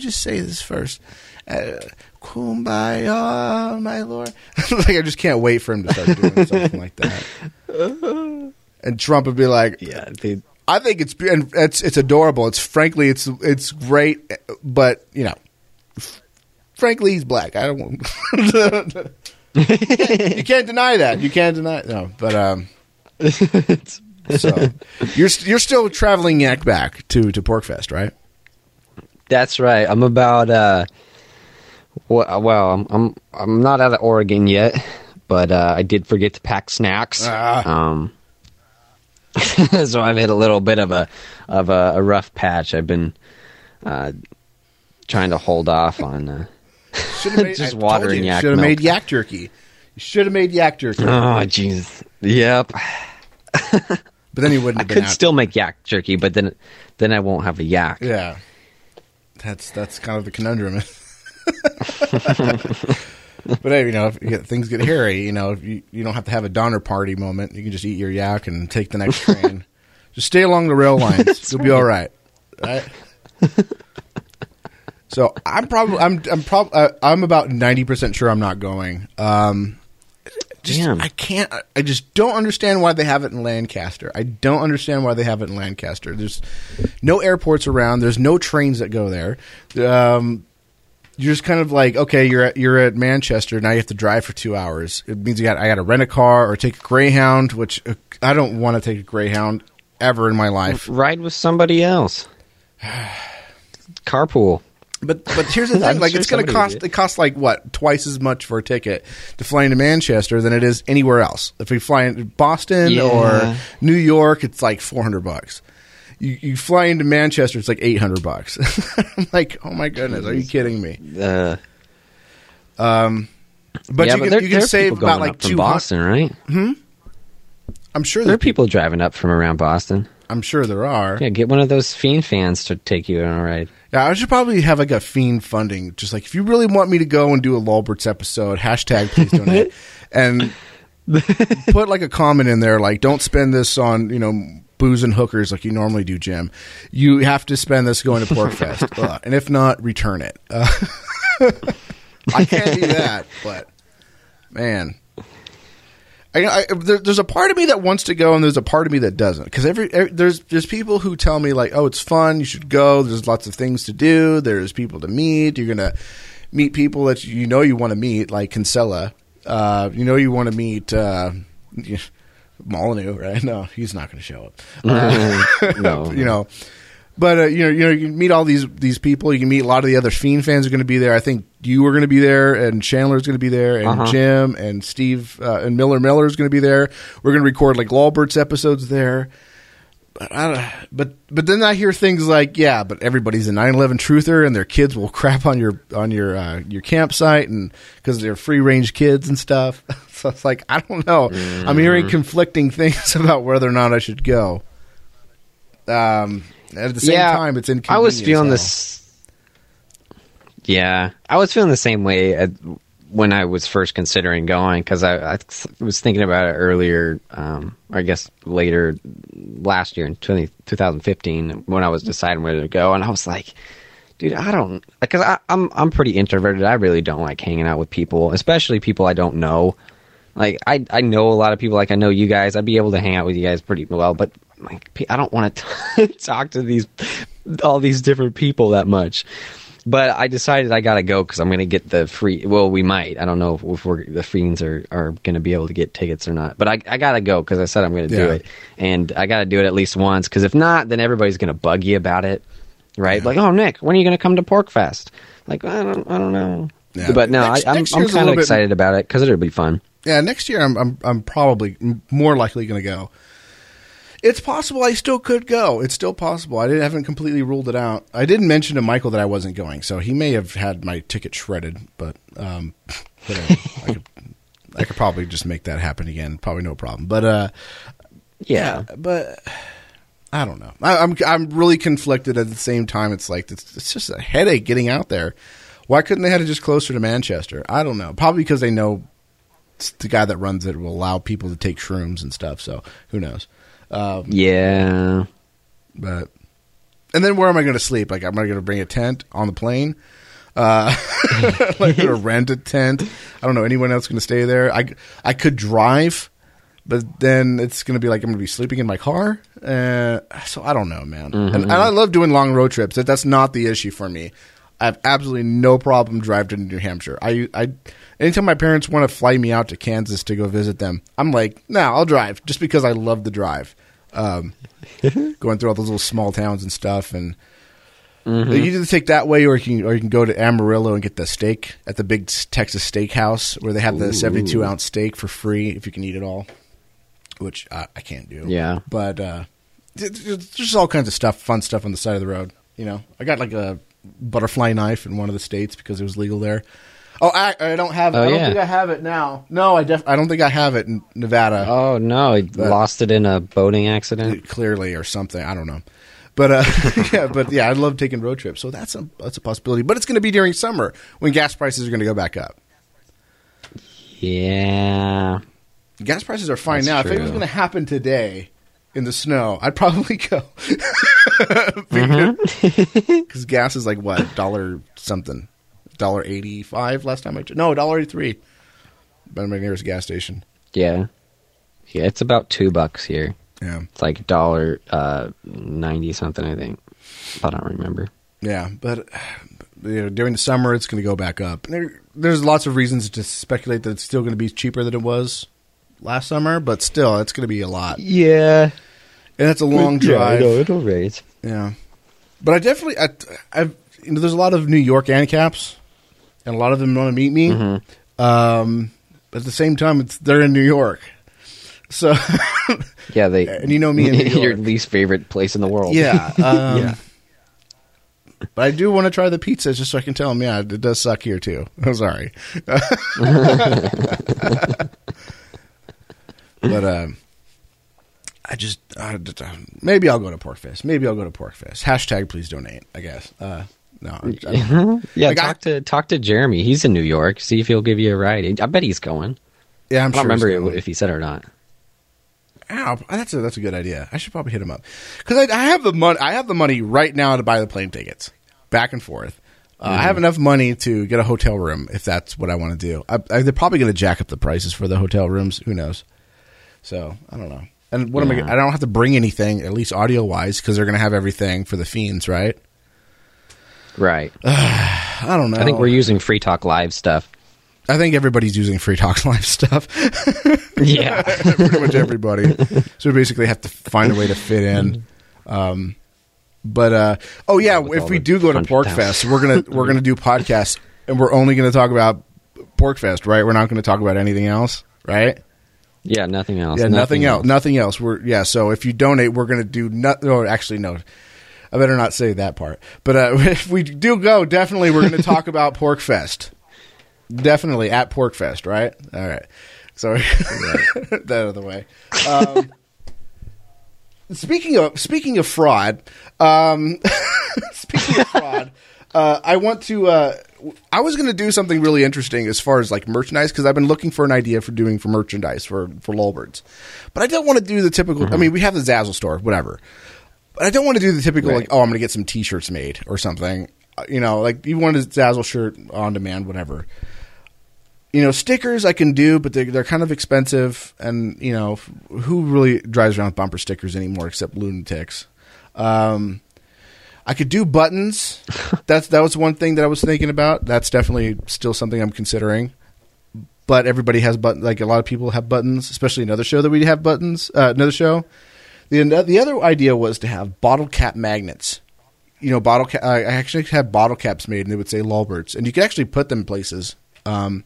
just say this first. Uh, Kumbaya, my lord. like I just can't wait for him to start doing something like that. And Trump would be like,
Yeah, dude.
I think it's and it's it's adorable. It's frankly it's it's great, but you know, f- frankly he's black. I don't. want you can't deny that. You can't deny no, but um. so you're you're still traveling yak back to to Porcfest, right?
That's right. I'm about uh well, well I'm I'm I'm not out of Oregon yet, but uh I did forget to pack snacks.
Ah.
Um so I've hit a little bit of a of a, a rough patch. I've been uh trying to hold off on uh
made
Just
I
water
told you,
yak
Should have made yak jerky. You should have made yak jerky,
Oh jeez. Yep.
but then you wouldn't
I could
out.
still make yak jerky, but then then I won't have a yak.
Yeah, that's that's kind of the conundrum. but hey, you know, if you get, things get hairy, you know, if you you don't have to have a Donner Party moment. You can just eat your yak and take the next train. just stay along the rail lines. You'll be all right. Right. so I'm probably I'm I'm prob- uh, I'm about ninety percent sure I'm not going. Um, just
Damn.
I can't. I just don't understand why they have it in Lancaster. I don't understand why they have it in Lancaster. There's no airports around. There's no trains that go there. Um, you're just kind of like, okay, you're at, you're at Manchester now. You have to drive for two hours. It means you got I got to rent a car or take a Greyhound, which uh, I don't want to take a Greyhound ever in my life.
Ride with somebody else. Carpool.
But but here's the thing: like
sure
it's going to cost it costs like what twice as much for a ticket to fly into Manchester than it is anywhere else. If we fly into Boston
Yeah.
or New York, it's like four hundred bucks. You you fly into Manchester, it's like eight hundred bucks. I'm like, oh my goodness, are you kidding me?
Uh,
But
yeah,
you can
there,
you can save about like two.
Boston, right? Hmm.
I'm sure
There
there,
are people driving up from around Boston.
I'm sure there are.
Yeah, get one of those fiend fans to take you on a ride.
Yeah, I should probably have like a fiend funding. Just like if you really want me to go and do a Lolberts episode, hashtag please donate, and put like a comment in there like don't spend this on you know booze and hookers like you normally do, Jim. You have to spend this going to Porcfest, uh, and if not, return it. Uh, I can't do that, but man. I, I, there, there's a part of me that wants to go, and there's a part of me that doesn't. Because every, every there's there's people who tell me like, oh, it's fun, you should go. There's lots of things to do. There's people to meet. You're gonna meet people that you know you want to meet, like Kinsella. Uh, you know you want to meet uh, Molyneux, right? No, he's not going to show up.
no,
you know. But uh, you know, you know, you meet all these these people. You can meet a lot of the other Fiend fans are going to be there. I think you are going to be there, and Chandler's going to be there, and
Uh-huh.
Jim and Steve uh, and Miller Miller is going to be there. We're going to record like Lolbert's episodes there. But but but then I hear things like, yeah, but everybody's a 9/11 truther, and their kids will crap on your on your uh, your campsite, and because they're free range kids and stuff. so it's like I don't know. I'm hearing conflicting things about whether or not I should go. Um, at the same
yeah,
time, it's inconvenient.
I was feeling this. Yeah, I was feeling the same way at, when I was first considering going because I, I was thinking about it earlier. Um, I guess later last year in 20, 2015 when I was deciding where to go, and I was like, dude, I don't because I'm I'm pretty introverted. I really don't like hanging out with people, especially people I don't know. Like I I know a lot of people. Like I know you guys. I'd be able to hang out with you guys pretty well, but like I don't want to talk to these all these different people that much. But I decided I gotta go because I'm gonna get the free. Well, we might. I don't know if, if we're the fiends are, are gonna be able to get tickets or not. But I I gotta go because I said I'm gonna do it, and I gotta do it at least once. Because if not, then everybody's gonna bug you about it, right? Like, oh Nick, when are you gonna come to Porcfest? Like, I don't I don't know.
Yeah.
But no,
Next-
I, I'm
next
I'm kind of
little bit-
excited about it because it'll be fun.
Yeah, next year I'm I'm I'm probably more likely going to go. It's possible I still could go. It's still possible. I didn't, haven't completely ruled it out. I didn't mention to Michael that I wasn't going, so he may have had my ticket shredded. But um, whatever. I could I could probably just make that happen again. Probably no problem. But uh,
Yeah.
but I don't know. I, I'm I'm really conflicted at the same time. It's like it's, it's just a headache getting out there. Why couldn't they have it just closer to Manchester? I don't know. Probably because they know the guy that runs it will allow people to take shrooms and stuff. So who knows? Um,
Yeah.
but and then where am I going to sleep? Like, am I going to bring a tent on the plane? Uh, like, going to rent a tent? I don't know. Anyone else going to stay there? I I could drive, but then it's going to be like I'm going to be sleeping in my car. Uh, so I don't know, man. And, and I love doing long road trips. That that's not the issue for me. I have absolutely no problem driving to New Hampshire. I I anytime my parents want to fly me out to Kansas to go visit them, I'm like, no, nah, I'll drive just because I love the drive. Um, going through all those little small towns and stuff, and you either take that way, or you can or you can go to Amarillo and get the steak at the big Texas Steakhouse where they have the 72 ounce steak for free if you can eat it all, which I, I can't do.
Yeah.
but uh, th- th- there's just all kinds of stuff, fun stuff on the side of the road. You know, I got like a butterfly knife in one of the states because it was legal there. Oh, I, I don't have.
Oh,
I don't
yeah.
think I have it now. No, I def- I don't think I have it in Nevada
Oh no, he lost it in a boating accident.
clearly or something. I don't know. But uh, yeah, but yeah, I love taking road trips, so that's a that's a possibility. But it's going to be during summer when gas prices are going to go back up.
Yeah.
Gas prices are fine
That's
now. If it was going to happen today in the snow, I'd probably go
Mm-hmm.
because gas is like what dollar something, dollar eighty five last time I checked. No, dollar eighty three. By my nearest gas station.
Yeah. Yeah, it's about two bucks here.
Yeah,
It's like dollar uh ninety something, I think. I don't remember.
yeah, but you know, during the summer it's going to go back up. There, there's lots of reasons to speculate that it's still going to be cheaper than it was last summer, but still, it's going to be a lot,
Yeah.
and it's a long drive.
it'll raise.
Yeah, but I definitely, I, I've, you know, there's a lot of New York handicaps, and a lot of them want to meet me. Um, but at the same time, it's they're in New York, so
Yeah, they
And you know me in New
your least favorite place in the world.
yeah, um,
Yeah.
But I do want to try the pizzas just so I can tell them, yeah, it does suck here too. I'm sorry, but um, I just uh, maybe I'll go to Porcfest. Maybe I'll go to Porcfest. Hashtag please donate. I guess. Uh, no, I- I-
Yeah,
Like, I-
talk to talk to Jeremy. He's in New York. See if he'll give you a ride. I bet he's going.
yeah, I'm sure.
I don't
sure.
remember if he said it or not.
Ow, that's a that's a good idea. I should probably hit him up because I, I have the money. I have the money right now to buy the plane tickets back and forth. Uh, I have enough money to get a hotel room if that's what I want to do. I, I, they're probably going to jack up the prices for the hotel rooms. Who knows? So I don't know. And what am I? I don't have to bring anything, at least audio wise, because they're going to have everything for the fiends, right?
Right.
I don't know.
I think we're using Free Talk Live stuff.
I think everybody's using Free Talk Live stuff.
Yeah.
pretty much everybody. so we basically have to find a way to fit in. Um, but uh, oh yeah, if we do go to
100,000.
Porcfest, we're gonna we're gonna do podcasts, and we're only gonna talk about Porcfest, right? We're not gonna talk about anything else, right?
yeah, nothing else.
Yeah, nothing, else. Nothing else. We're yeah. So if you donate, we're gonna do not. No, actually, no. I better not say that part. But uh, if we do go, definitely we're gonna talk about Porcfest. Definitely at Porcfest, right? All right. So that out of the way. Um, speaking of speaking of fraud, um, speaking of fraud, uh, I want to. Uh, I was going to do something really interesting as far as like merchandise because I've been looking for an idea for doing for merchandise for for Lolberts, but I don't want to do the typical. I mean, we have the Zazzle store, whatever, but I don't want to do the typical
Right.
like, oh, I'm going to get some T-shirts made or something. Uh, You know, like you want a Zazzle shirt on demand, whatever you know, stickers I can do, but they're, they're kind of expensive. And, you know, who really drives around with bumper stickers anymore except lunatics? Um, I could do buttons. That's That was one thing that I was thinking about. That's definitely still something I'm considering. But everybody has buttons. Like a lot of people have buttons, especially another show that we have buttons. Uh, another show. The, the other idea was to have bottle cap magnets you know, bottle. Ca- I actually had bottle caps made, and they would say Lolberts, and you could actually put them places. Um,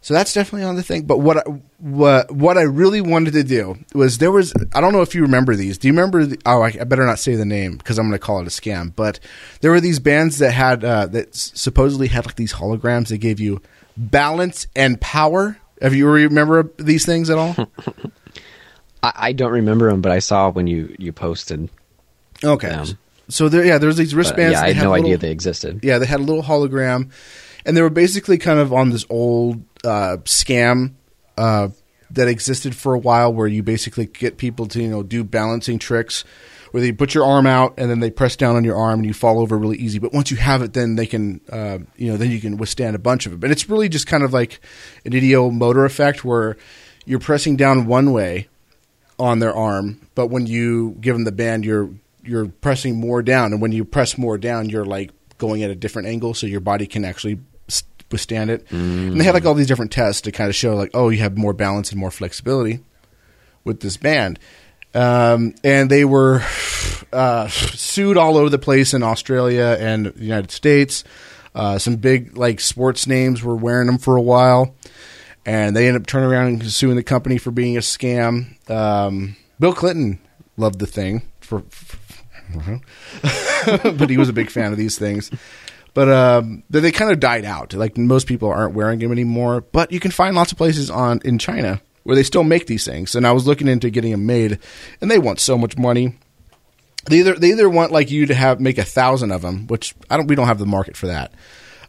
so that's definitely on the thing. But what I, what what I really wanted to do was there was I don't know if you remember these. Do you remember? Oh, I, I better not say the name because I'm going to call it a scam. But there were these bands that had uh, that supposedly had like these holograms that gave you balance and power. Have you remember these things at all?
I, I don't remember them, but I saw when you you posted.
Okay.
them.
so there, yeah, there's these
But,
wristbands.
yeah, I
they
had no
little-
idea they existed.
yeah, they had a little hologram, and they were basically kind of on this old uh, scam uh, that existed for a while, where you basically get people to you know do balancing tricks, where they put your arm out and then they press down on your arm and you fall over really easy. But once you have it, then they can uh, you know then you can withstand a bunch of it. But it's really just kind of like an ideomotor effect where you're pressing down one way on their arm, but when you give them the band, you're you're pressing more down, and when you press more down, you're like going at a different angle, so your body can actually withstand it. And they had like all these different tests to kind of show like, oh, you have more balance and more flexibility with this band. Um, and they were uh, sued all over the place in Australia and the United States. Uh, some big like sports names were wearing them for a while, and they end up turning around and suing the company for being a scam. Um, Bill Clinton loved the thing for, but he was a big fan of these things. But um, they, they kind of died out. Like most people aren't wearing them anymore. But you can find lots of places on in China where they still make these things. And I was looking into getting them made, and they want so much money. They either they either want like you to have make a thousand of them, which I don't. We don't have the market for that.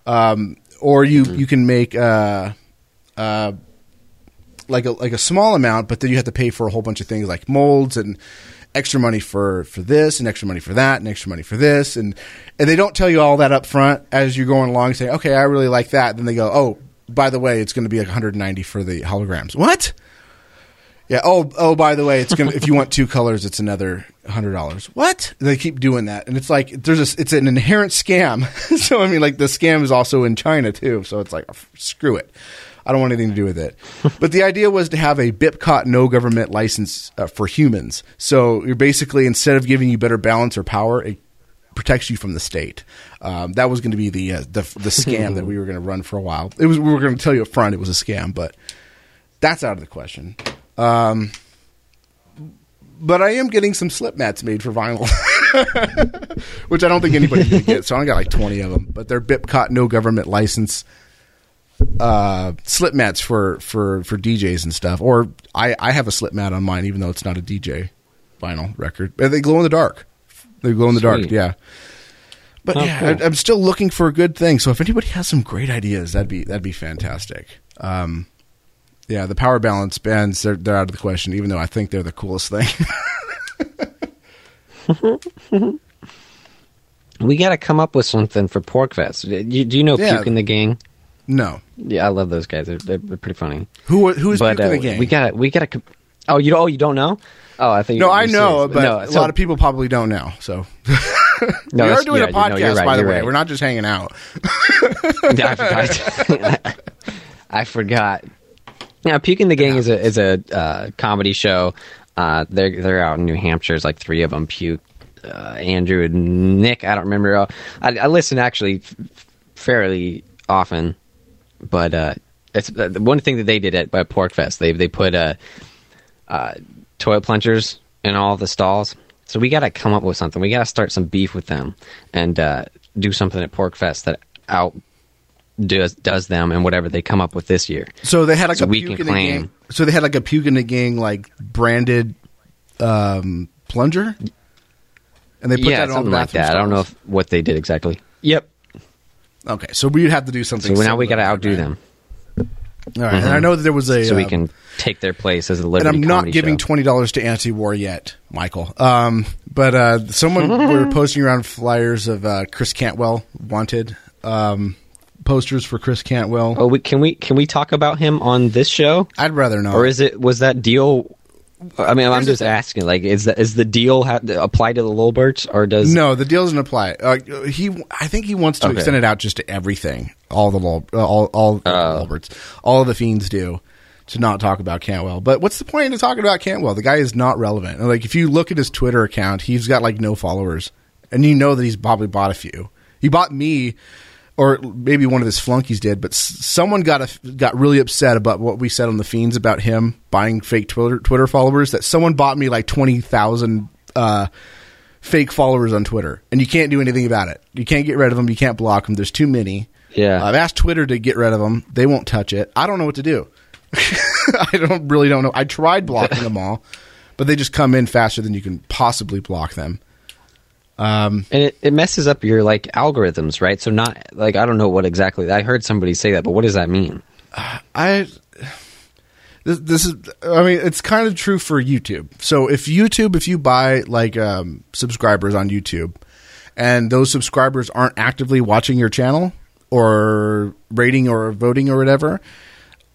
Um, or you you can make uh, uh, like a like a small amount, but then you have to pay for a whole bunch of things like molds and extra money for for this and extra money for that and extra money for this. And and they don't tell you all that up front as you're going along saying okay I really like that. Then they go oh by the way it's going to be like 190 for the holograms. What? Yeah oh oh by the way it's going to if you want two colors it's another hundred dollars. What? They keep doing that. And it's like there's a it's an inherent scam. So I mean like the scam is also in China too. So it's like screw it I don't want anything to do with it. but the idea was to have a BIPCOT no government license uh, for humans. So you're basically instead of giving you better balance or power, it protects you from the state. Um, that was going to be the, uh, the the scam that we were going to run for a while. It was we were going to tell you up front it was a scam, but that's out of the question. Um, but I am getting some slip mats made for vinyl. Which I don't think anybody's going to get. So I got like 20 of them. But they're BIPCOT no government license uh, slip mats for, for, for DJs and stuff. Or I, I have a slip mat on mine, even though it's not a DJ vinyl record. But they glow in the dark. They glow in the dark, yeah. But
Oh,
yeah,
cool.
I, I'm still looking for a good thing. So if anybody has some great ideas, that'd be that'd be fantastic. Um, yeah, the power balance bands they're, they're out of the question, even though I think they're the coolest thing.
We got to come up with something for Porcfest. Do you, do you know
Yeah.
Puke in the Gang?
No,
Yeah, I love those guys. They're, they're pretty funny.
who who is
but uh,
the game?
we got we got to. Oh, you don't. Oh, you don't know? Oh, I think.
no, I know, but
no,
a lot of people probably don't know. So
No,
we are doing
yeah,
a podcast,
you're right,
by the way.
right.
We're not just hanging out.
Yeah, I forgot. I forgot. Yeah, Puke and the Gang is a is a uh, comedy show. Uh, they're they're out in New Hampshire. There's like three of them. Puke, uh, Andrew, and Nick. I don't remember. I, I listen actually f- fairly often, but uh, it's uh, the one thing that they did at, at Porcfest. They they put uh, uh, toilet plungers in all the stalls. So we got to come up with something. We got to start some beef with them and uh, do something at Porcfest that out does does them and whatever they come up with this year.
So they had like
So
a
we
puke
can
in the
claim-
gang. So they had like a puke in the gang like branded um, plunger, and they put
yeah,
that in all the
something like
bathroom
that. I don't know if, what they did exactly. Yep.
Okay, so we'd have to do something.
So now we got to outdo
right?
them,
All right, and I know that there was a.
so we
um,
can take their place as a
and
Liberty
I'm not giving
show.
twenty dollars to anti-war yet, Michael. Um, but uh, someone were posting around flyers of uh, Chris Cantwell wanted um, posters for Chris Cantwell.
Oh, we, can we can we talk about him on this show,
I'd rather not.
or is it was that deal? I mean, I'm
the
just asking. Like, is that is the deal ha- apply to the Lolberts, or does
No, the deal doesn't apply. Uh, he, I think he wants to
Okay.
extend it out just to everything. All the Lul, uh, all all. Lolberts, all of the fiends do to not talk about Cantwell. But what's the point of talking about Cantwell? The guy is not relevant. And, Like if you look at his Twitter account, he's got like no followers, and you know that he's probably bought a few. He bought me. Or maybe one of his flunkies did, but s- someone got a, got really upset about what we said on the fiends about him buying fake Twitter Twitter followers. That someone bought me like twenty thousand uh, fake followers on Twitter, and you can't do anything about it. You can't get rid of them. You can't block them. There's too many.
Yeah.
I've asked Twitter to get rid of them. They won't touch it. I don't know what to do. I don't really don't know. I tried blocking them all, but they just come in faster than you can possibly block them. Um,
And it, it messes up your like algorithms, right? So not like I don't know what exactly. I heard somebody say that, but what does that mean?
I this, this is I mean it's kind of true for YouTube. So if YouTube if you buy like um, subscribers on YouTube and those subscribers aren't actively watching your channel or rating or voting or whatever,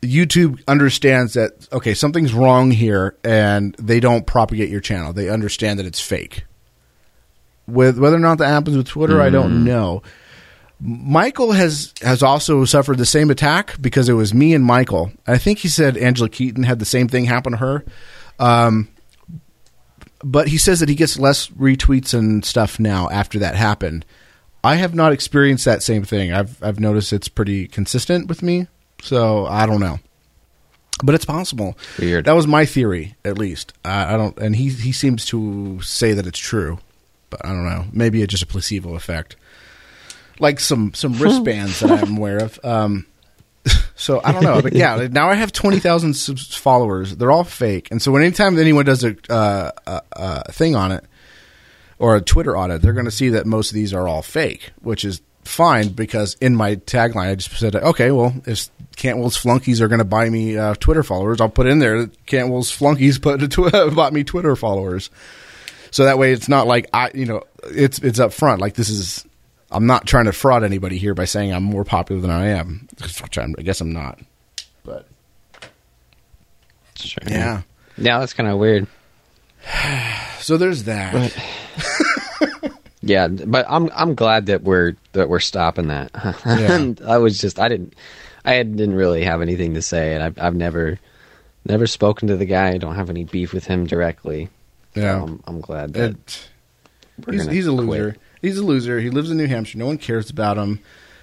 YouTube understands that okay, something's wrong here and they don't propagate your channel. They understand that it's fake. With whether or not that happens with Twitter, I don't know. Michael has has also suffered the same attack because it was me and Michael. I think he said Angela Keaton had the same thing happen to her. Um, but he says that he gets less retweets and stuff now after that happened. I have not experienced that same thing. I've I've noticed it's pretty consistent with me. So I don't know, but it's possible.
Weird.
That was my theory, at least. I, I don't, and he he seems to say that it's true, but I don't know. Maybe it's just a placebo effect, like some some wristbands that I'm aware of. Um, so I don't know, but yeah, now I have twenty thousand followers. They're all fake, and so when anytime anyone does a, uh, a, a thing on it or a Twitter audit, they're going to see that most of these are all fake, which is fine because in my tagline I just said, okay, well, if Cantwell's flunkies are going to buy me uh, Twitter followers, I'll put in there that Cantwell's flunkies put tw- bought me Twitter followers. So that way, it's not like I, you know, it's it's up front. Like this is, I'm not trying to fraud anybody here by saying I'm more popular than I am. Which I'm, I guess I'm not. But
Sure.
yeah,
Yeah, that's kind of weird.
so there's that.
Yeah, but I'm I'm glad that we're that we're stopping that. and I was just I didn't I didn't really have anything to say, and I've I've never never spoken to the guy. I don't have any beef with him directly.
Yeah.
I'm, I'm glad that
It, he's, he's a
quit.
loser. He's a loser. He lives in New Hampshire. No one cares about him.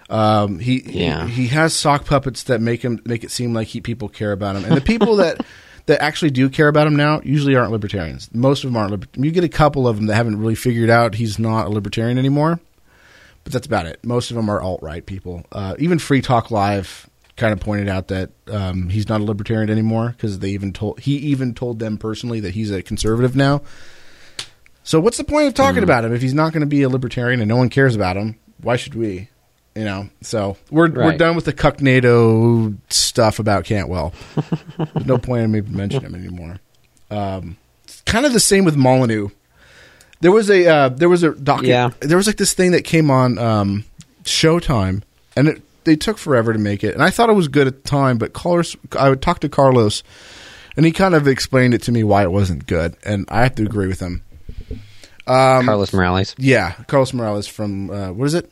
Um, he,
Yeah.
he he has sock puppets that make him make it seem like he people care about him, and the people that that actually do care about him now usually aren't libertarians. Most of them aren't. Liber- you get a couple of them that haven't really figured out he's not a libertarian anymore, but that's about it. Most of them are alt right people. Uh, even Free Talk Live kind of pointed out that um, he's not a libertarian anymore because they even told he even told them personally that he's a conservative now. So what's the point of talking about him if he's not going to be a libertarian and no one cares about him? Why should we? You know. So we're we're done with the Cucknado stuff about Cantwell. There's no point in me mentioning him anymore. Um, it's kind of the same with Molyneux. There was a uh, there was a doc.
Yeah.
There was like this thing that came on um, Showtime, and it, they took forever to make it. And I thought it was good at the time, but Carlos, I would talk to Carlos, and he kind of explained it to me why it wasn't good, and I have to agree with him. Um,
Carlos Morales.
Yeah, Carlos Morales from uh, what is it?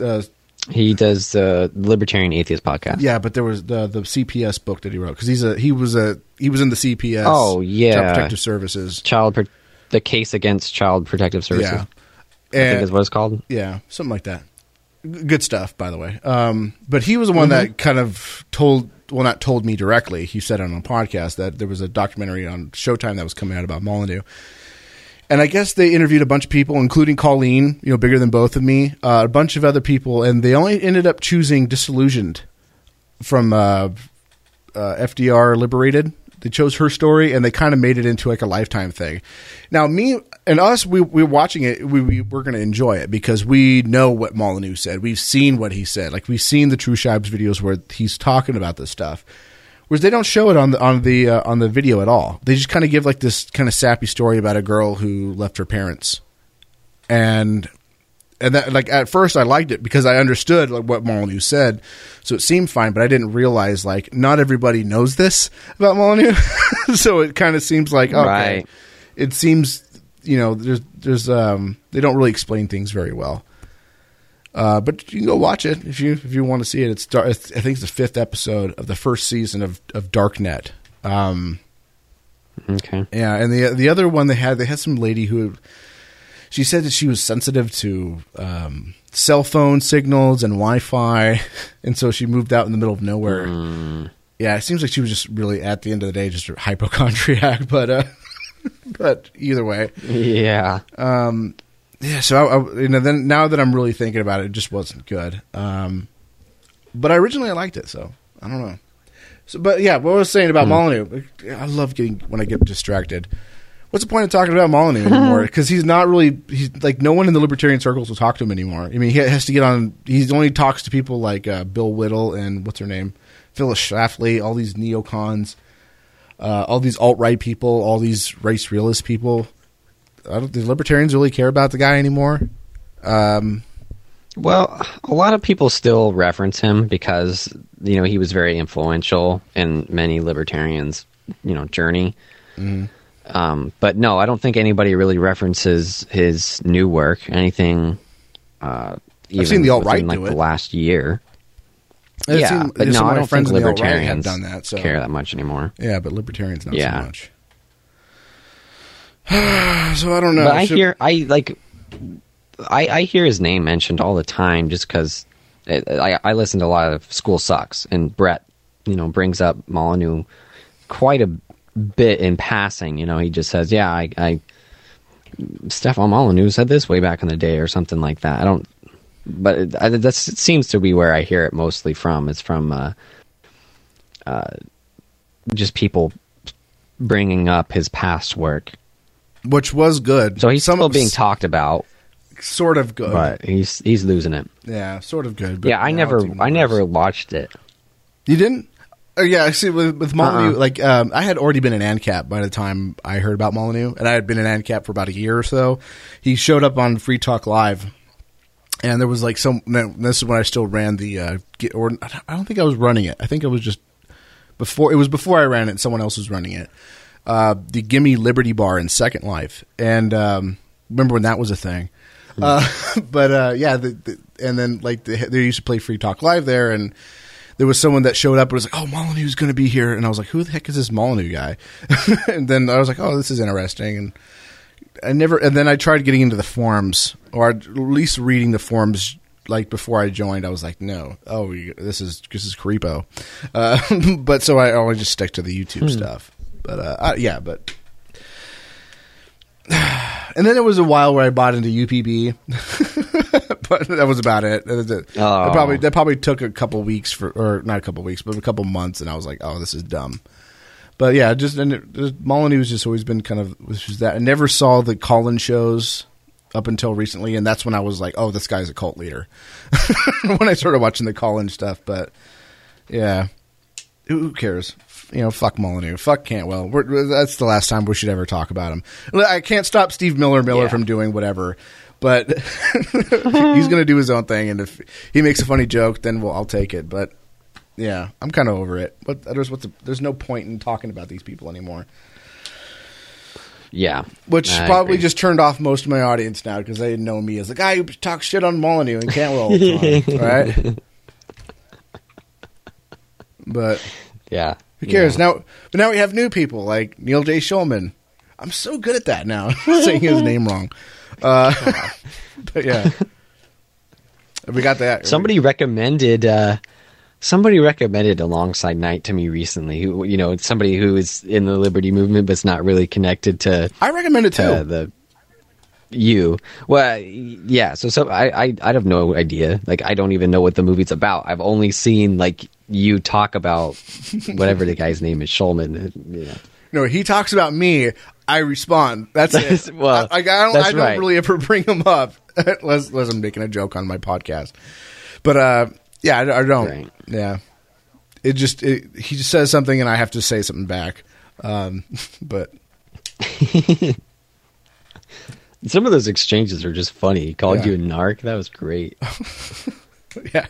Uh,
He does the Libertarian Atheist podcast.
yeah, but there was the the CPS book that he wrote because he's a he was a he was in the CPS.
Oh, yeah.
Child Protective Services.
Child Pro- the case against Child Protective Services.
Yeah,
I think is what it's called.
yeah, something like that. Good stuff, by the way. Um, but he was the one that kind of told, well, not told me directly. He said on a podcast that there was a documentary on Showtime that was coming out about Molyneux. And I guess they interviewed a bunch of people, including Colleen, you know, bigger than both of me, uh, a bunch of other people, and they only ended up choosing Disillusioned from uh, uh, FDR Liberated. They chose her story, and they kind of made it into like a lifetime thing. Now, me and us, we we're watching it. We, we we're going to enjoy it because we know what Molyneux said. We've seen what he said. Like we've seen the True Shibes videos where he's talking about this stuff. Whereas they don't show it on the on the uh, on the video at all. They just kind of give like this kind of sappy story about a girl who left her parents, and and that like at first I liked it because I understood like what Molyneux said, so it seemed fine. But I didn't realize like not everybody knows this about Molyneux, so it kind of seems like okay,
Right.
it seems you know there's there's um they don't really explain things very well. Uh, but you can go watch it if you if you want to see it. It's, I think it's the fifth episode of the first season of of Darknet. Um,
Okay.
yeah, and the the other one they had they had some lady who she said that she was sensitive to um, cell phone signals and Wi-Fi, and so she moved out in the middle of nowhere. Yeah, it seems like she was just really at the end of the day just a hypochondriac, but uh, but either way,
Yeah.
um, yeah. So I, I, you know, then now that I'm really thinking about it, it just wasn't good. Um, but I originally I liked it, so I don't know. So, but yeah, what I was saying about Molyneux, I love getting when I get distracted. What's the point of talking about Molyneux anymore? Because he's not really he's like no one in the libertarian circles will talk to him anymore. I mean, he has to get on. He only talks to people like uh, Bill Whittle and what's her name, Phyllis Schlafly, all these neocons, uh, all these alt right people, all these race realist people. I don't. The libertarians really care about the guy anymore. Um,
Well, a lot of people still reference him because you know he was very influential in many libertarians' you know journey. Um, but no, I don't think anybody really references his new work. Anything? Uh, even
seen the alt-right
within, like
do
the
it.
last year.
I've
yeah,
seen-
but no, I don't think
friends in the alt-right have
libertarians
done that, so-
care that much anymore.
yeah, but libertarians not
Yeah.
so much. so I don't know.
but I
Should-
hear I like I I hear his name mentioned all the time just because I I listen to a lot of School Sucks and Brett you know brings up Molyneux quite a bit in passing. You know he just says yeah I I Stefan Molyneux said this way back in the day or something like that. I don't. But it, I, that's it seems to be where I hear it mostly from. It's from uh, uh, just people bringing up his past work.
which was good.
So he's
Some
still being talked about,
sort of good.
but he's he's losing it.
Yeah, sort of good. But
Yeah, I never I never watched it.
You didn't? Oh, yeah, I see. With, with Molyneux,
Uh-uh.
like um, I had already been in ANCAP by the time I heard about Molyneux, and I had been in ANCAP for about a year or so. He showed up on Free Talk Live, and there was like some. This is when I still ran the, uh, get- or I don't think I was running it. I think it was just before. It was before I ran it. Someone else was running it. Uh, the Gimme Liberty Bar in Second Life, and um, remember when that was a thing. Uh, but uh, yeah, the, the, and then like the, they used to play Free Talk Live there, and there was someone that showed up and was like, "Oh, Molyneux's going to be here," and I was like, "Who the heck is this Molyneux guy?" and then I was like, "Oh, this is interesting." And I never, and then I tried getting into the forums, or at least reading the forums. Like before I joined, I was like, "No, oh, this is this is creepo." Uh, but so I always just stick to the YouTube stuff. But uh, uh, yeah, but and then there was a while where I bought into UPB, but that was about it. That it.
Oh.
That probably that probably took a couple weeks for, or not a couple weeks, but a couple months, and I was like, "Oh, this is dumb." But yeah, just and it, Molyneux has just always been kind of was just that. I never saw the Colin shows up until recently, and that's when I was like, "Oh, this guy's a cult leader." when I started watching the Colin stuff, but yeah, who who cares? You know, fuck Molyneux, fuck Cantwell. We're, that's the last time we should ever talk about him. I can't stop Steve Miller Miller
Yeah.
from doing whatever, but he's going to do his own thing. And if he makes a funny joke, then we'll, I'll take it. But yeah, I'm kind of over it. But there's what's the, there's no point in talking about these people anymore.
Yeah,
Which
I
probably
agree.
just turned off most of my audience now because they know me as the guy who talks shit on Molyneux and Cantwell all the time, right? But
yeah.
who cares now? But now we have new people like Neil J. Schulman. I'm so good at that now, saying his name wrong. Uh, but yeah, we got that.
Somebody recommended uh somebody recommended alongside night to me recently who you know somebody who is in the liberty movement but's not really connected to
I recommend it too.
uh, the you well yeah so so I, I i have no idea like i don't even know what the movie's about i've only seen like you talk about whatever the guy's name is Schulman. Yeah.
No, he talks about me. I respond. That's it.
Well,
I, I don't. I don't
right.
really ever bring him up unless, unless I'm making a joke on my podcast. But uh, yeah, I, I don't.
Right.
Yeah, it just it, he just says something and I have to say something back. Um, but
Some of those exchanges are just funny. He called
Yeah.
you a narc. That was great.
yeah,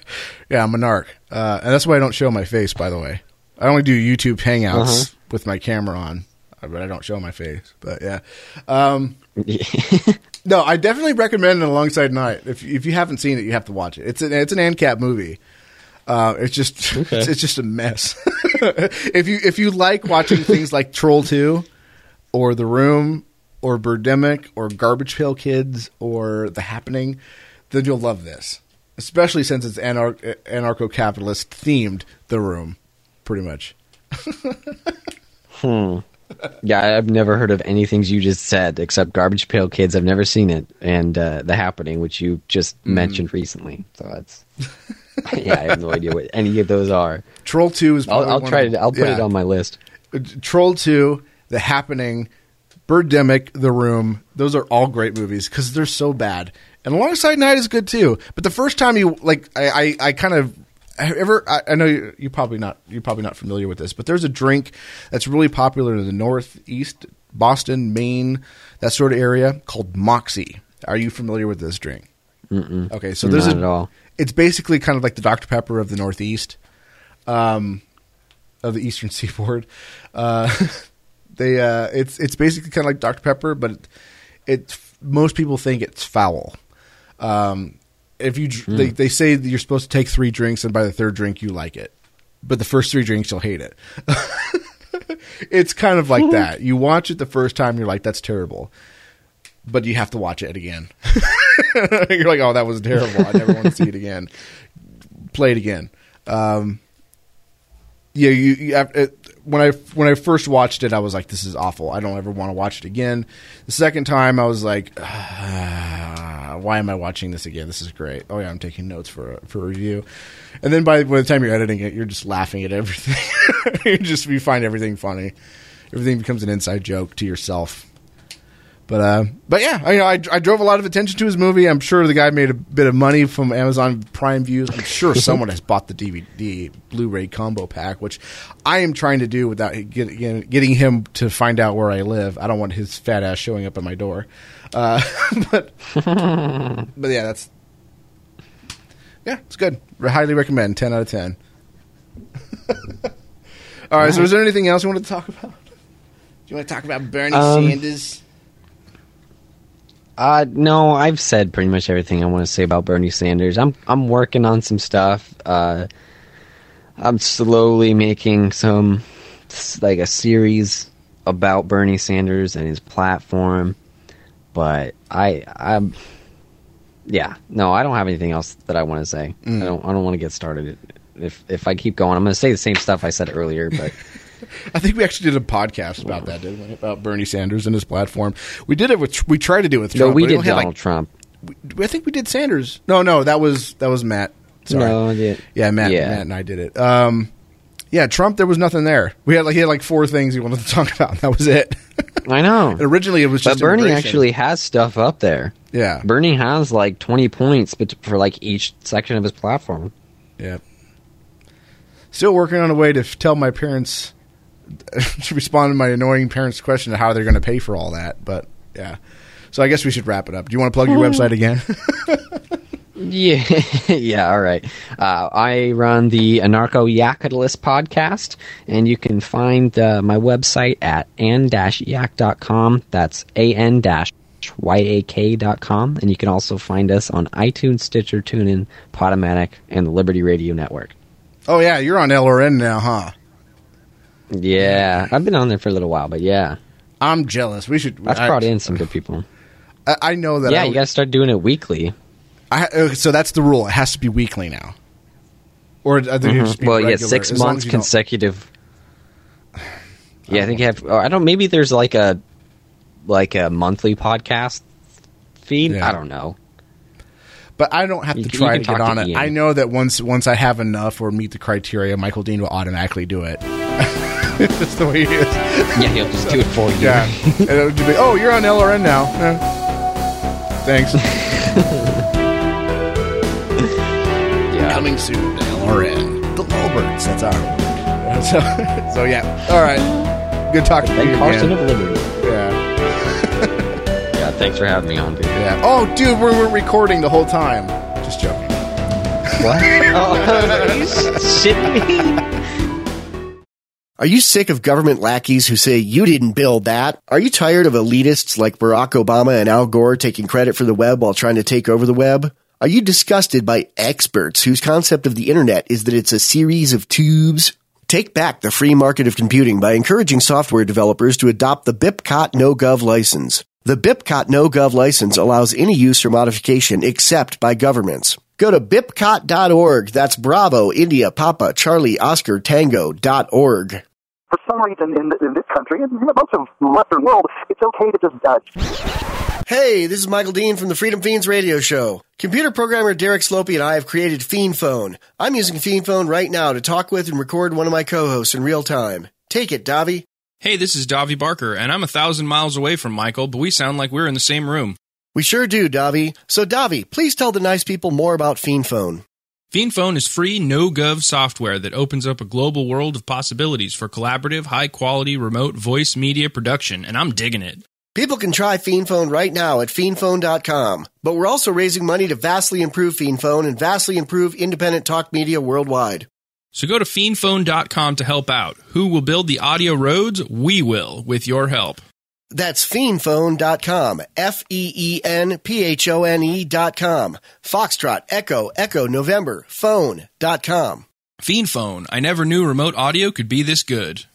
yeah, I'm a narc, uh, and that's why I don't show my face. By the way, I only do YouTube Hangouts
Uh-huh.
with my camera on, uh, but I don't show my face. But yeah. Um, No, I definitely recommend it alongside Night. If if you haven't seen it, you have to watch it. It's an it's an ANCAP movie. Uh, it's just
Okay.
it's, it's just a mess. if you if you like watching things like Troll Two, or The Room, or Birdemic, or Garbage Pail Kids, or The Happening, then you'll love this. Especially since it's anar- anarcho capitalist themed. The Room, pretty much.
Yeah, I've never heard of any things you just said except Garbage Pail Kids. I've never seen it, and uh, The Happening, which you just
Mm-hmm.
mentioned recently. So that's yeah, I have no idea what any of those are.
Troll Two is.
I'll, I'll try
of
to. I'll put
yeah.
it on my list.
Troll Two, The Happening, Birdemic, The Room. Those are all great movies because they're so bad. And Alongside Night is good too. But the first time you like, I, I, I kind of ever. I, I know you, you're probably not. You're probably not familiar with this, but there's a drink that's really popular in the Northeast, Boston, Maine, that sort of area called Moxie. Are you familiar with this drink?
Mm-mm.
Okay, so there's
Not
a,
at all.
It's basically kind of like the Dr Pepper of the Northeast, um, of the Eastern Seaboard. Uh, they, uh, it's it's basically kind of like Dr Pepper, but it, it most people think it's foul. Um, if you dr- they they say that you're supposed to take three drinks, and by the third drink you like it, but the first three drinks you'll hate it. it's kind of like that. You watch it the first time, you're like, "That's terrible," but you have to watch it again. you're like, "Oh, that was terrible. I never want to see it again." Play it again. Um, yeah, you, you have, it, when I when I first watched it, I was like, "This is awful. I don't ever want to watch it again." The second time, I was like, ah, "Why am I watching this again? This is great." Oh yeah, I'm taking notes for a, for a review. And then by, by the time you're editing it, you're just laughing at everything. you just you find everything funny. Everything becomes an inside joke to yourself. But uh, but yeah, I, I I drove a lot of attention to his movie. I'm sure the guy made a bit of money from Amazon Prime views. I'm sure someone has bought the DVD Blu-ray combo pack, which I am trying to do without get, get- getting him to find out where I live. I don't want his fat ass showing up at my door. Uh, but but yeah, that's yeah, it's good. I highly recommend. Ten out of ten. All right. So, is there anything else you want to talk about? Do you want to talk about Bernie
Um,
Sanders?
Uh, no, I've said pretty much everything I want to say about Bernie Sanders. I'm I'm working on some stuff. Uh, I'm slowly making some like a series about Bernie Sanders and his platform. But I I'm yeah no I don't have anything else that I want to say. I don't I don't want to get started. If if I keep going, I'm going to say the same stuff I said earlier. But
I think we actually did a podcast about that, didn't we? About Bernie Sanders and his platform. We did it with. We tried to do it with
no, we did Donald
like-
Trump.
we- I think we did Sanders. No, no, that was that was Matt. Sorry.
No, yeah,
Yeah, Matt.
Yeah.
Matt and I did it. Um, yeah, Trump. There was nothing there. We had like he had like four things he wanted to talk about. And that was it.
I know.
And originally, it was
But
just
Bernie
immigration.
actually has stuff up there.
Yeah.
Bernie has like 20 points bet- for like each section of his platform.
Yeah. Still working on a way to f- tell my parents to respond to my annoying parents' question of how they're going to pay for all that. But yeah. So I guess we should wrap it up. Do you want to plug your website again?
Yeah, yeah, all right. Uh, I run the Anarcho Yacatalist podcast, and you can find uh, my website at an-yak.com. That's an dash yak.com, And you can also find us on iTunes, Stitcher, TuneIn, Podomatic, and the Liberty Radio Network.
oh yeah, you're on LRN now, huh?
Yeah, I've been on there for a little while, but yeah,
I'm jealous. We should.
that's
I,
brought in some good people.
I, I know that.
Yeah,
I,
you gotta start doing it weekly.
I, so that's the rule. It has to be weekly now. Or I think mm-hmm. be
Well, yeah, six months
as you don't-
consecutive. Yeah, I think you have. I don't. Maybe there's like a like a monthly podcast feed.
Yeah.
I don't know.
But I don't have
You
to
can-
try
you
to get on
to
it.
Ian.
I know that once once I have enough or meet the criteria, Michael Dean will automatically do it. it's just the way he is.
Yeah, he'll just do it for you.
Yeah. and it would be, oh, you're on LRN now. Eh. Thanks.
yeah.
Coming soon to LRN. The Lolberts. That's our. So, so yeah. All right. Good talking to you
And Carson
again.
of Liberty.
Yeah.
Yeah, thanks for having me on, dude.
Yeah. Oh, dude, we were recording the whole time. Just joking.
What? oh, are you shitting me?
Are you sick of government lackeys who say you didn't build that? Are you tired of elitists like Barack Obama and Al Gore taking credit for the web while trying to take over the web? Are you disgusted by experts whose concept of the internet is that it's a series of tubes? Take back the free market of computing by encouraging software developers to adopt the BIPCOT NoGov license. The BIPCOT NoGov license allows any use or modification except by governments. Go to bipcot.org. That's Bravo, India, Papa, Charlie, Oscar, Tango dot org.
for some reason in, in this country and most of the Western world, it's okay to just uh,
Hey, this is Michael Dean from the Freedom Feens radio show. Computer programmer Derek Slopey and I have created FeenPhone. I'm using FeenPhone right now to talk with and record one of my co-hosts in real time. Take it, Davi.
Hey, this is Davi Barker, and I'm a thousand miles away from Michael, but we sound like we're in the same room.
We sure do, Davi. So, Davi, please tell the nice people more about FeenPhone.
FeenPhone is free, no-gov software that opens up a global world of possibilities for collaborative, high-quality remote voice media production, and I'm digging it.
People can try FeenPhone right now at feenphone.com, but we're also raising money to vastly improve FeenPhone and vastly improve independent talk media worldwide.
So go to feenphone.com to help out. Who will build the audio roads? We will, with your help.
That's feenphone.com. F E E N P H O N E.com. Foxtrot, Echo, Echo, November, phone.com.
FeenPhone. I never knew remote audio could be this good.